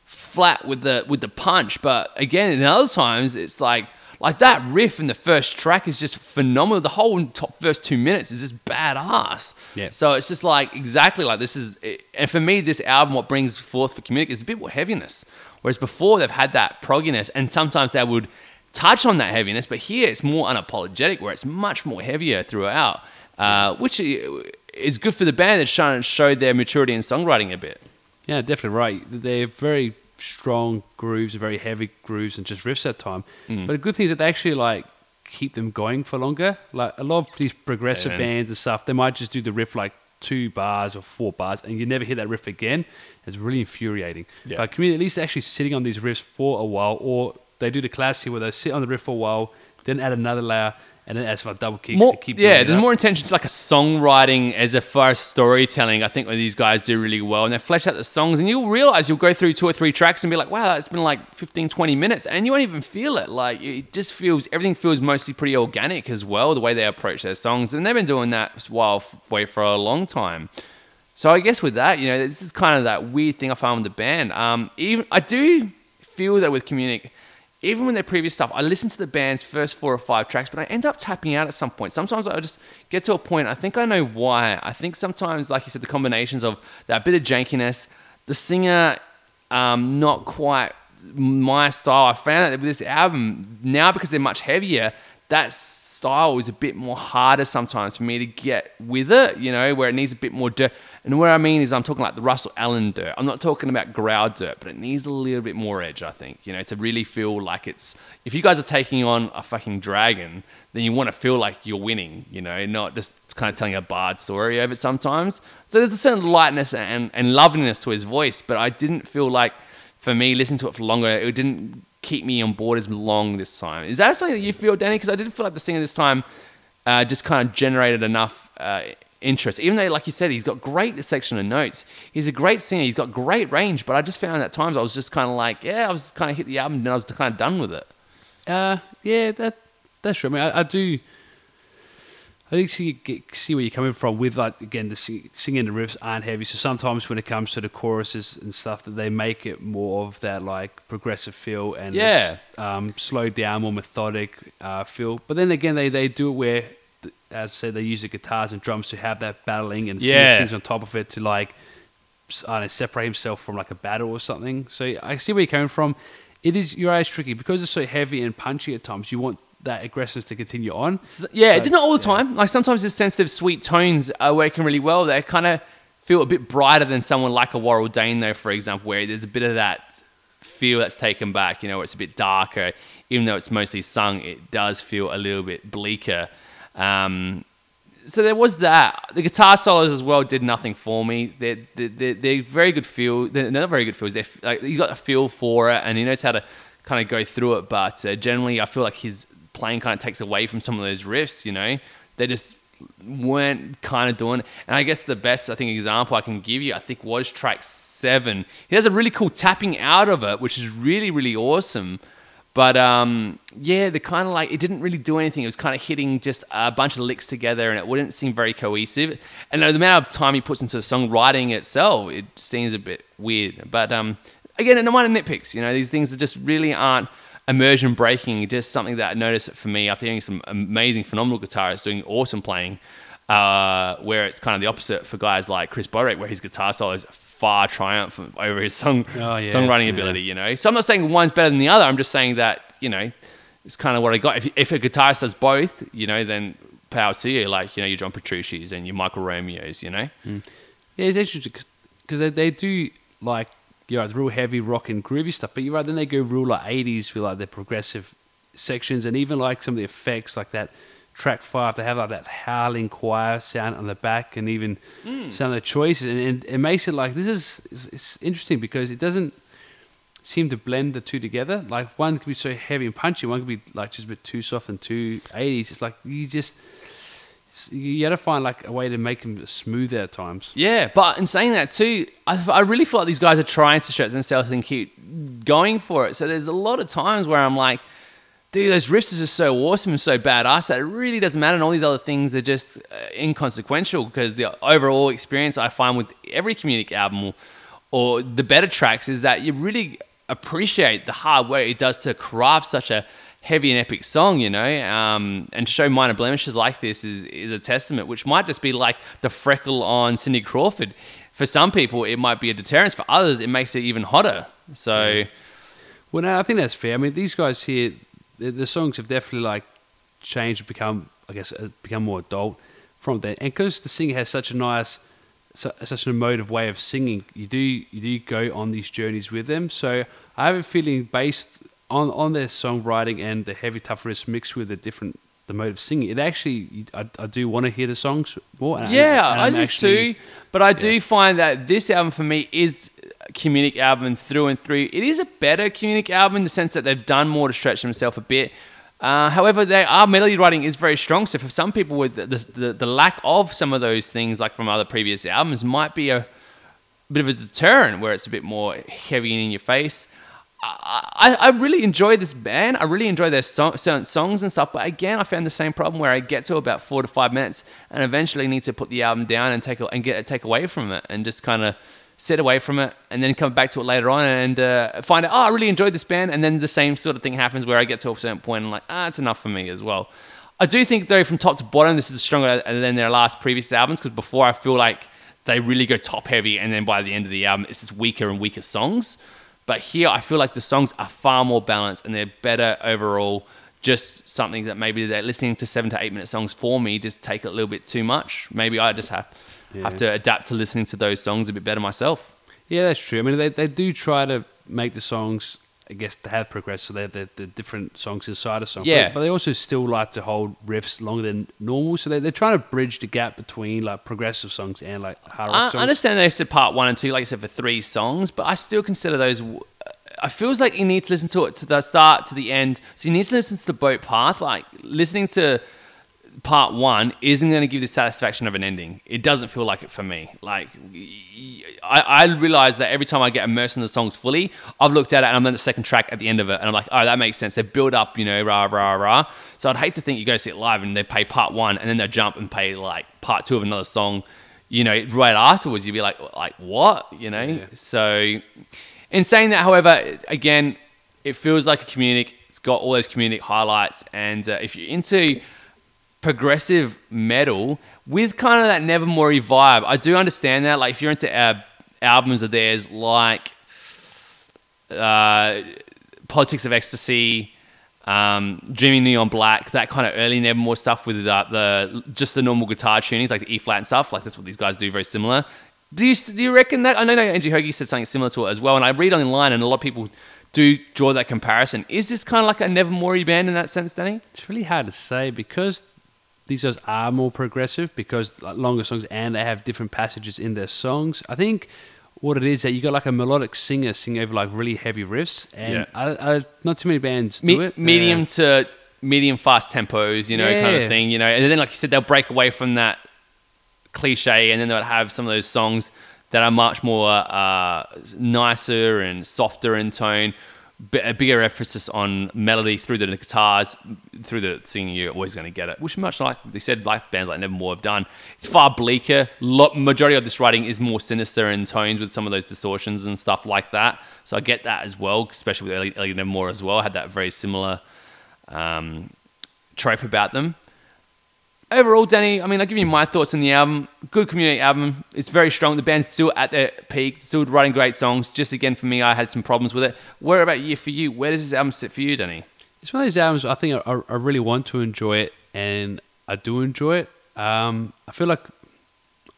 flat with the with the punch. But again, in other times it's like like that riff in the first track is just phenomenal. The whole top first two minutes is just badass. Yeah. So it's just like exactly like this is, and for me, this album what brings forth for Communic is a bit more heaviness. Whereas before they've had that progginess, and sometimes they would touch on that heaviness, but here it's more unapologetic, where it's much more heavier throughout, uh, which is good for the band that's trying to show their maturity in songwriting a bit. Yeah, definitely right. They're very strong grooves, very heavy grooves, and just riffs at time. Mm. But the good thing is that they actually like keep them going for longer. Like a lot of these progressive Yeah. bands and stuff, they might just do the riff like two bars or four bars, and you never hear that riff again. It's really infuriating. Yeah. But community at least actually sitting on these riffs for a while, or they do the classic where they sit on the riff for a while, then add another layer, and then some double kicks more, to keep yeah, there's up. more intention to like a songwriting as a far as storytelling. I think where these guys do really well, and they flesh out the songs, and you'll realize you'll go through two or three tracks and be like, wow, it's been like 15, 20 minutes, and you won't even feel it. Like it just feels everything feels mostly pretty organic as well, the way they approach their songs, and they've been doing that while way for a long time. So I guess with that, you know, this is kind of that weird thing I found with the band. Um, even I do feel that with Communic, even with their previous stuff, I listen to the band's first four or five tracks, but I end up tapping out at some point. Sometimes I just get to a point. I think I know why. I think sometimes, like you said, the combinations of that bit of jankiness, the singer, um, not quite my style. I found that with this album now because they're much heavier. That style is a bit more harder sometimes for me to get with it, you know, where it needs a bit more dirt. And what I mean is, I'm talking like the Russell Allen dirt. I'm not talking about growl dirt, but it needs a little bit more edge, I think, you know, to really feel like it's. If you guys are taking on a fucking dragon, then you want to feel like you're winning, you know, not just kind of telling a bard story over it sometimes. So there's a certain lightness and, and loveliness to his voice, but I didn't feel like, for me, listening to it for longer, it didn't keep me on board as long this time. Is that something that you feel, Danny? Because I didn't feel like the singer this time uh, just kind of generated enough uh, interest. Even though, like you said, he's got great section of notes. He's a great singer. He's got great range. But I just found at times I was just kind of like, yeah, I was kind of hit the album and I was kind of done with it. Uh, yeah, that that's true. I mean, I, I do. I think see get, see where you're coming from with like again the sing, singing the riffs aren't heavy. So sometimes when it comes to the choruses and stuff, that they make it more of that like progressive feel and Yeah. um, slowed down, more methodic uh, feel. But then again, they they do it where, as I said, they use the guitars and drums to have that battling and Yeah. sings on top of it to like I don't know, separate himself from like a battle or something. So I see where you're coming from. It is your eyes tricky because it's so heavy and punchy at times. You want that aggressiveness to continue on. S- yeah, But, not all the yeah. time. Like sometimes the sensitive, sweet tones are working really well. They kind of feel a bit brighter than someone like a Warrell Dane, though, for example, where there's a bit of that feel that's taken back. You know, where it's a bit darker. Even though it's mostly sung, it does feel a little bit bleaker. Um, so there was that. The guitar solos as well did nothing for me. They're, they're, they're, very good feel. They're not very good feels. They're like, you got a feel for it, and he knows how to kind of go through it. But uh, generally, I feel like his playing kind of takes away from some of those riffs. You know, they just weren't kind of doing. And I guess the best I think example I can give you, I think, was track seven. He has a really cool tapping out of it, which is really really awesome. But um, yeah, the kind of like it didn't really do anything. It was kind of hitting just a bunch of licks together, and it wouldn't seem very cohesive. And the amount of time he puts into the songwriting itself, it seems a bit weird. But um, again, no minor nitpicks. You know, these things that just really aren't immersion breaking. Just something that I noticed for me after hearing some amazing, phenomenal guitarists doing awesome playing. Uh, where it's kind of the opposite for guys like Chris Bodek, where his guitar solo is far triumphant over his song Oh, yeah, songwriting yeah. ability. You know, so I'm not saying one's better than the other. I'm just saying that you know it's kind of what I got. If, if a guitarist does both, you know, then power to you. Like you know, your John Petrucci's and your Michael Romeo's. You know, hmm. Yeah, it's interesting because they, they do like you know the real heavy rock and groovy stuff, but you're right. Then they go real like 80s with like their progressive sections and even like some of the effects like that. Track five, they have like that howling choir sound on the back, and even hmm. some of the choices, and, and it makes it like this is it's, it's interesting because it doesn't seem to blend the two together. Like one could be so heavy and punchy, one could be like just a bit too soft and too 80s. It's like you just you got to find like a way to make them smoother at times. Yeah, but in saying that too, I, I really feel like these guys are trying to stretch themselves and keep going for it. So there's a lot of times where I'm like, dude, those riffs are just so awesome and so badass that it really doesn't matter. And all these other things are just uh, inconsequential because the overall experience I find with every Communic album or, or the better tracks is that you really appreciate the hard work it does to craft such a heavy and epic song, you know, um, and to show minor blemishes like this is, is a testament, which might just be like the freckle on Cindy Crawford. For some people, it might be a deterrence. For others, it makes it even hotter. So, Well, no, I think that's fair. I mean, these guys here, the, the songs have definitely like changed, become, I guess, uh, become more adult from that. And because the singer has such a nice, su- such an emotive way of singing, you do you do go on these journeys with them. So I have a feeling based on on their songwriting and the heavy tough riffs mixed with the different the mode of singing. It actually, I, I do want to hear the songs more. Yeah, I I'm do actually- too. But I do yeah. find that this album for me is comedic album through and through. It is a better comedic album in the sense that they've done more to stretch themselves a bit. Uh, however, they melody writing is very strong. So for some people, with the, the the lack of some of those things, like from other previous albums, might be a bit of a deterrent where it's a bit more heavy and in your face. I, I really enjoy this band. I really enjoy their so- certain songs and stuff. But again, I found the same problem where I get to about four to five minutes and eventually need to put the album down and take and get take away from it and just kind of sit away from it and then come back to it later on and uh, find out. Oh, I really enjoyed this band. And then the same sort of thing happens where I get to a certain point and like, ah, it's enough for me as well. I do think though, from top to bottom, this is stronger than their last previous albums because before I feel like they really go top heavy and then by the end of the album, it's just weaker and weaker songs. But here, I feel like the songs are far more balanced and they're better overall. Just something that maybe they're listening to seven to eight minute songs for me just take a little bit too much. Maybe I just have have to adapt to listening to those songs a bit better myself. Yeah, that's true. I mean, they, they do try to make the songs, I guess, to have progressed, so they're the, the different songs inside a song. Yeah. But, but they also still like to hold riffs longer than normal, so they, they're trying to bridge the gap between like progressive songs and like hard rock I songs. understand they said part one and two, like I said, for three songs, but I still consider those. Uh, I feels like you need to listen to it to the start to the end. So you need to listen to the boat path. Like listening to part one isn't going to give the satisfaction of an ending. It doesn't feel like it for me. Like I, I realize that every time I get immersed in the songs fully, I've looked at it and I'm on the second track at the end of it, and I'm like, oh, that makes sense. They build up, you know, rah rah rah. So I'd hate to think you go see it live and they play part one and then they jump and play like part two of another song. You know, right afterwards, you'd be like, like what? You know. Yeah. So, in saying that, however, again, it feels like a communic. It's got all those communic highlights, and uh, if you're into progressive metal with kind of that Nevermore vibe. I do understand that. Like if you're into uh, albums of theirs like uh, Politics of Ecstasy, um, Dreaming Neon Black, that kind of early Nevermore stuff with uh, the just the normal guitar tunings, like the E flat and stuff. Like that's what these guys do, very similar. Do you do you reckon that? I know Andrew Hoagie said something similar to it as well, and I read online, and a lot of people do draw that comparison. Is this kind of like a Nevermore band in that sense, Danny? It's really hard to say because these guys are more progressive because like, longer songs and they have different passages in their songs. I think what it is that you got like a melodic singer sing over like really heavy riffs, and Yeah. I, I, not too many bands do it. medium to medium fast tempos, you know, kind of thing, you know. And then, like you said, they'll break away from that cliche, and then they'll have some of those songs that are much more uh, nicer and softer in tone. A bigger emphasis on melody through the guitars, through the singing. You're always going to get it, which much like they said, like bands like Nevermore have done. It's far bleaker. Majority of this writing is more sinister in tones with some of those distortions and stuff like that. So I get that as well, especially with early Nevermore as well. Had that very similar um, trope about them. Overall, Danny, I mean, I'll give you my thoughts on the album. Good community album. It's very strong. The band's still at their peak, still writing great songs. Just again, for me, I had some problems with it. Where about you for you? Where does this album sit for you, Danny? It's one of those albums I think I, I really want to enjoy it, and I do enjoy it. Um, I feel like,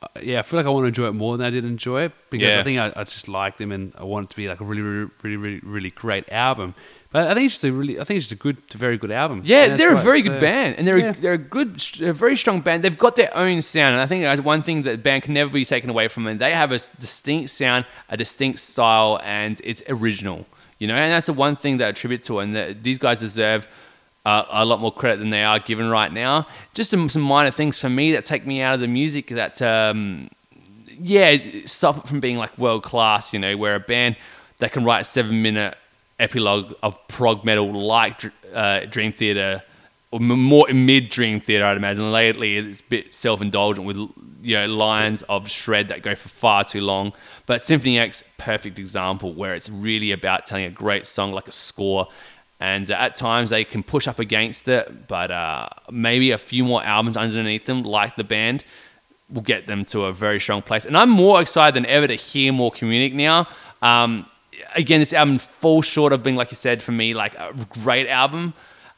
uh, yeah, I feel like I want to enjoy it more than I did enjoy it because Yeah. I think I, I just like them and I want it to be like a really, really, really, really, really great album. But I think it's just a really, I think it's just a good, a very good album. Yeah, they're a very so- good band, and they're yeah. a, they're a good, a very strong band. They've got their own sound, and I think that's one thing that band can never be taken away from them. They have a distinct sound, a distinct style, and it's original. You know, and that's the one thing that I attribute to, and that these guys deserve uh, a lot more credit than they are given right now. Just some, some minor things for me that take me out of the music that, um, yeah, stop it from being like world class. You know, where a band that can write a seven minute epilogue of prog metal like uh, Dream Theater, or more mid Dream Theater, I'd imagine. Lately, it's a bit self indulgent with you know lines of shred that go for far too long. But Symphony X, perfect example where it's really about telling a great song like a score. And at times they can push up against it, but uh, maybe a few more albums underneath them, like the band, will get them to a very strong place. And I'm more excited than ever to hear more Communic now. Um, again, this album falls short of being, like you said, for me, like a great album.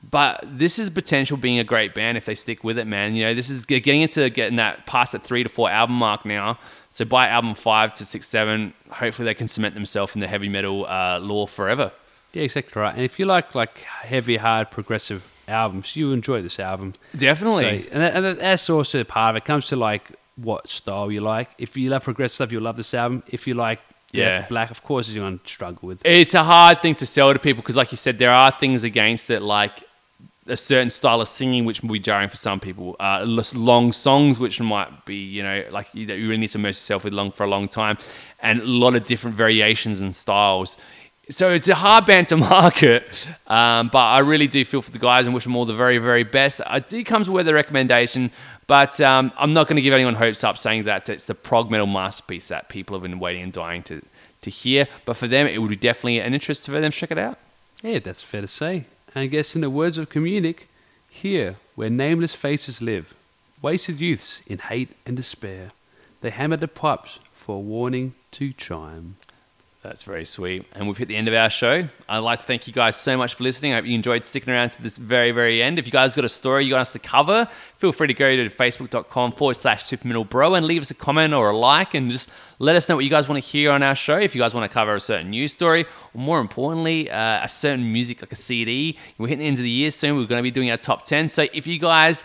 But this is potential being a great band if they stick with it, man. You know, this is getting into getting that past that three to four album mark now. So by album five to six, seven, hopefully they can cement themselves in the heavy metal uh, lore forever. Yeah, exactly right. And if you like like heavy, hard, progressive albums, you enjoy this album. Definitely. So, and, that- and that's also part of it. Comes to like what style you like. If you love progressive stuff, you'll love this album. If you like Yeah. Death Black, of course, you're going to struggle with. it's a hard thing to sell to people because, like you said, there are things against it, like a certain style of singing, which will be jarring for some people. Uh, long songs, which might be, you know, like you, you really need to immerse yourself with long for a long time, and a lot of different variations and styles. So it's a hard band to (laughs) market, um, but I really do feel for the guys and wish them all the very, very best. I do comes with a recommendation, but um, I'm not going to give anyone hopes up saying that it's the prog metal masterpiece that people have been waiting and dying to, to hear. But for them, it would be definitely an interest for them to check it out. Yeah, that's fair to say. And I guess in the words of Communic, here, where nameless faces live, wasted youths in hate and despair, they hammer the pipes for a warning to chime. That's very sweet. And we've hit the end of our show. I'd like to thank you guys so much for listening. I hope you enjoyed sticking around to this very, very end. If you guys got a story you want us to cover, feel free to go to facebook.com forward slash supermiddlebro and leave us a comment or a like and just let us know what you guys want to hear on our show. If you guys want to cover a certain news story, or more importantly, uh, a certain music like a CD. We're hitting the end of the year soon. We're going to be doing our top 10. So if you guys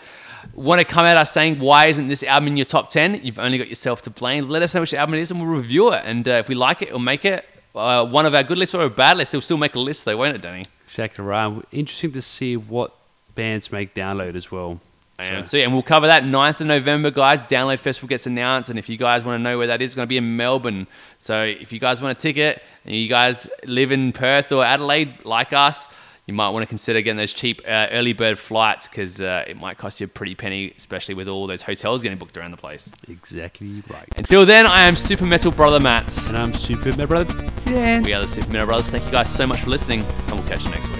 want to come at us saying why isn't this album in your top 10 you've only got yourself to blame. Let us know which album it is and we'll review it. And uh, if we like it we'll make it uh, one of our good lists or a bad list. It'll still make a list though won't it danny? Exactly right. Interesting to see what bands make download as well. and so yeah, and we'll cover that 9th of november guys. Download festival gets announced. And if you guys want to know where that is it's going to be in melbourne. So if you guys want a ticket and you guys live in perth or adelaide like us you might want to consider getting those cheap uh, early bird flights because uh, it might cost you a pretty penny especially with all those hotels getting booked around the place Exactly right. Until then, I am Super Metal Brother Matt. And I'm Super, Metal brother. Dan. We are the Super Metal Brothers. Thank you guys so much for listening, and we'll catch you next week.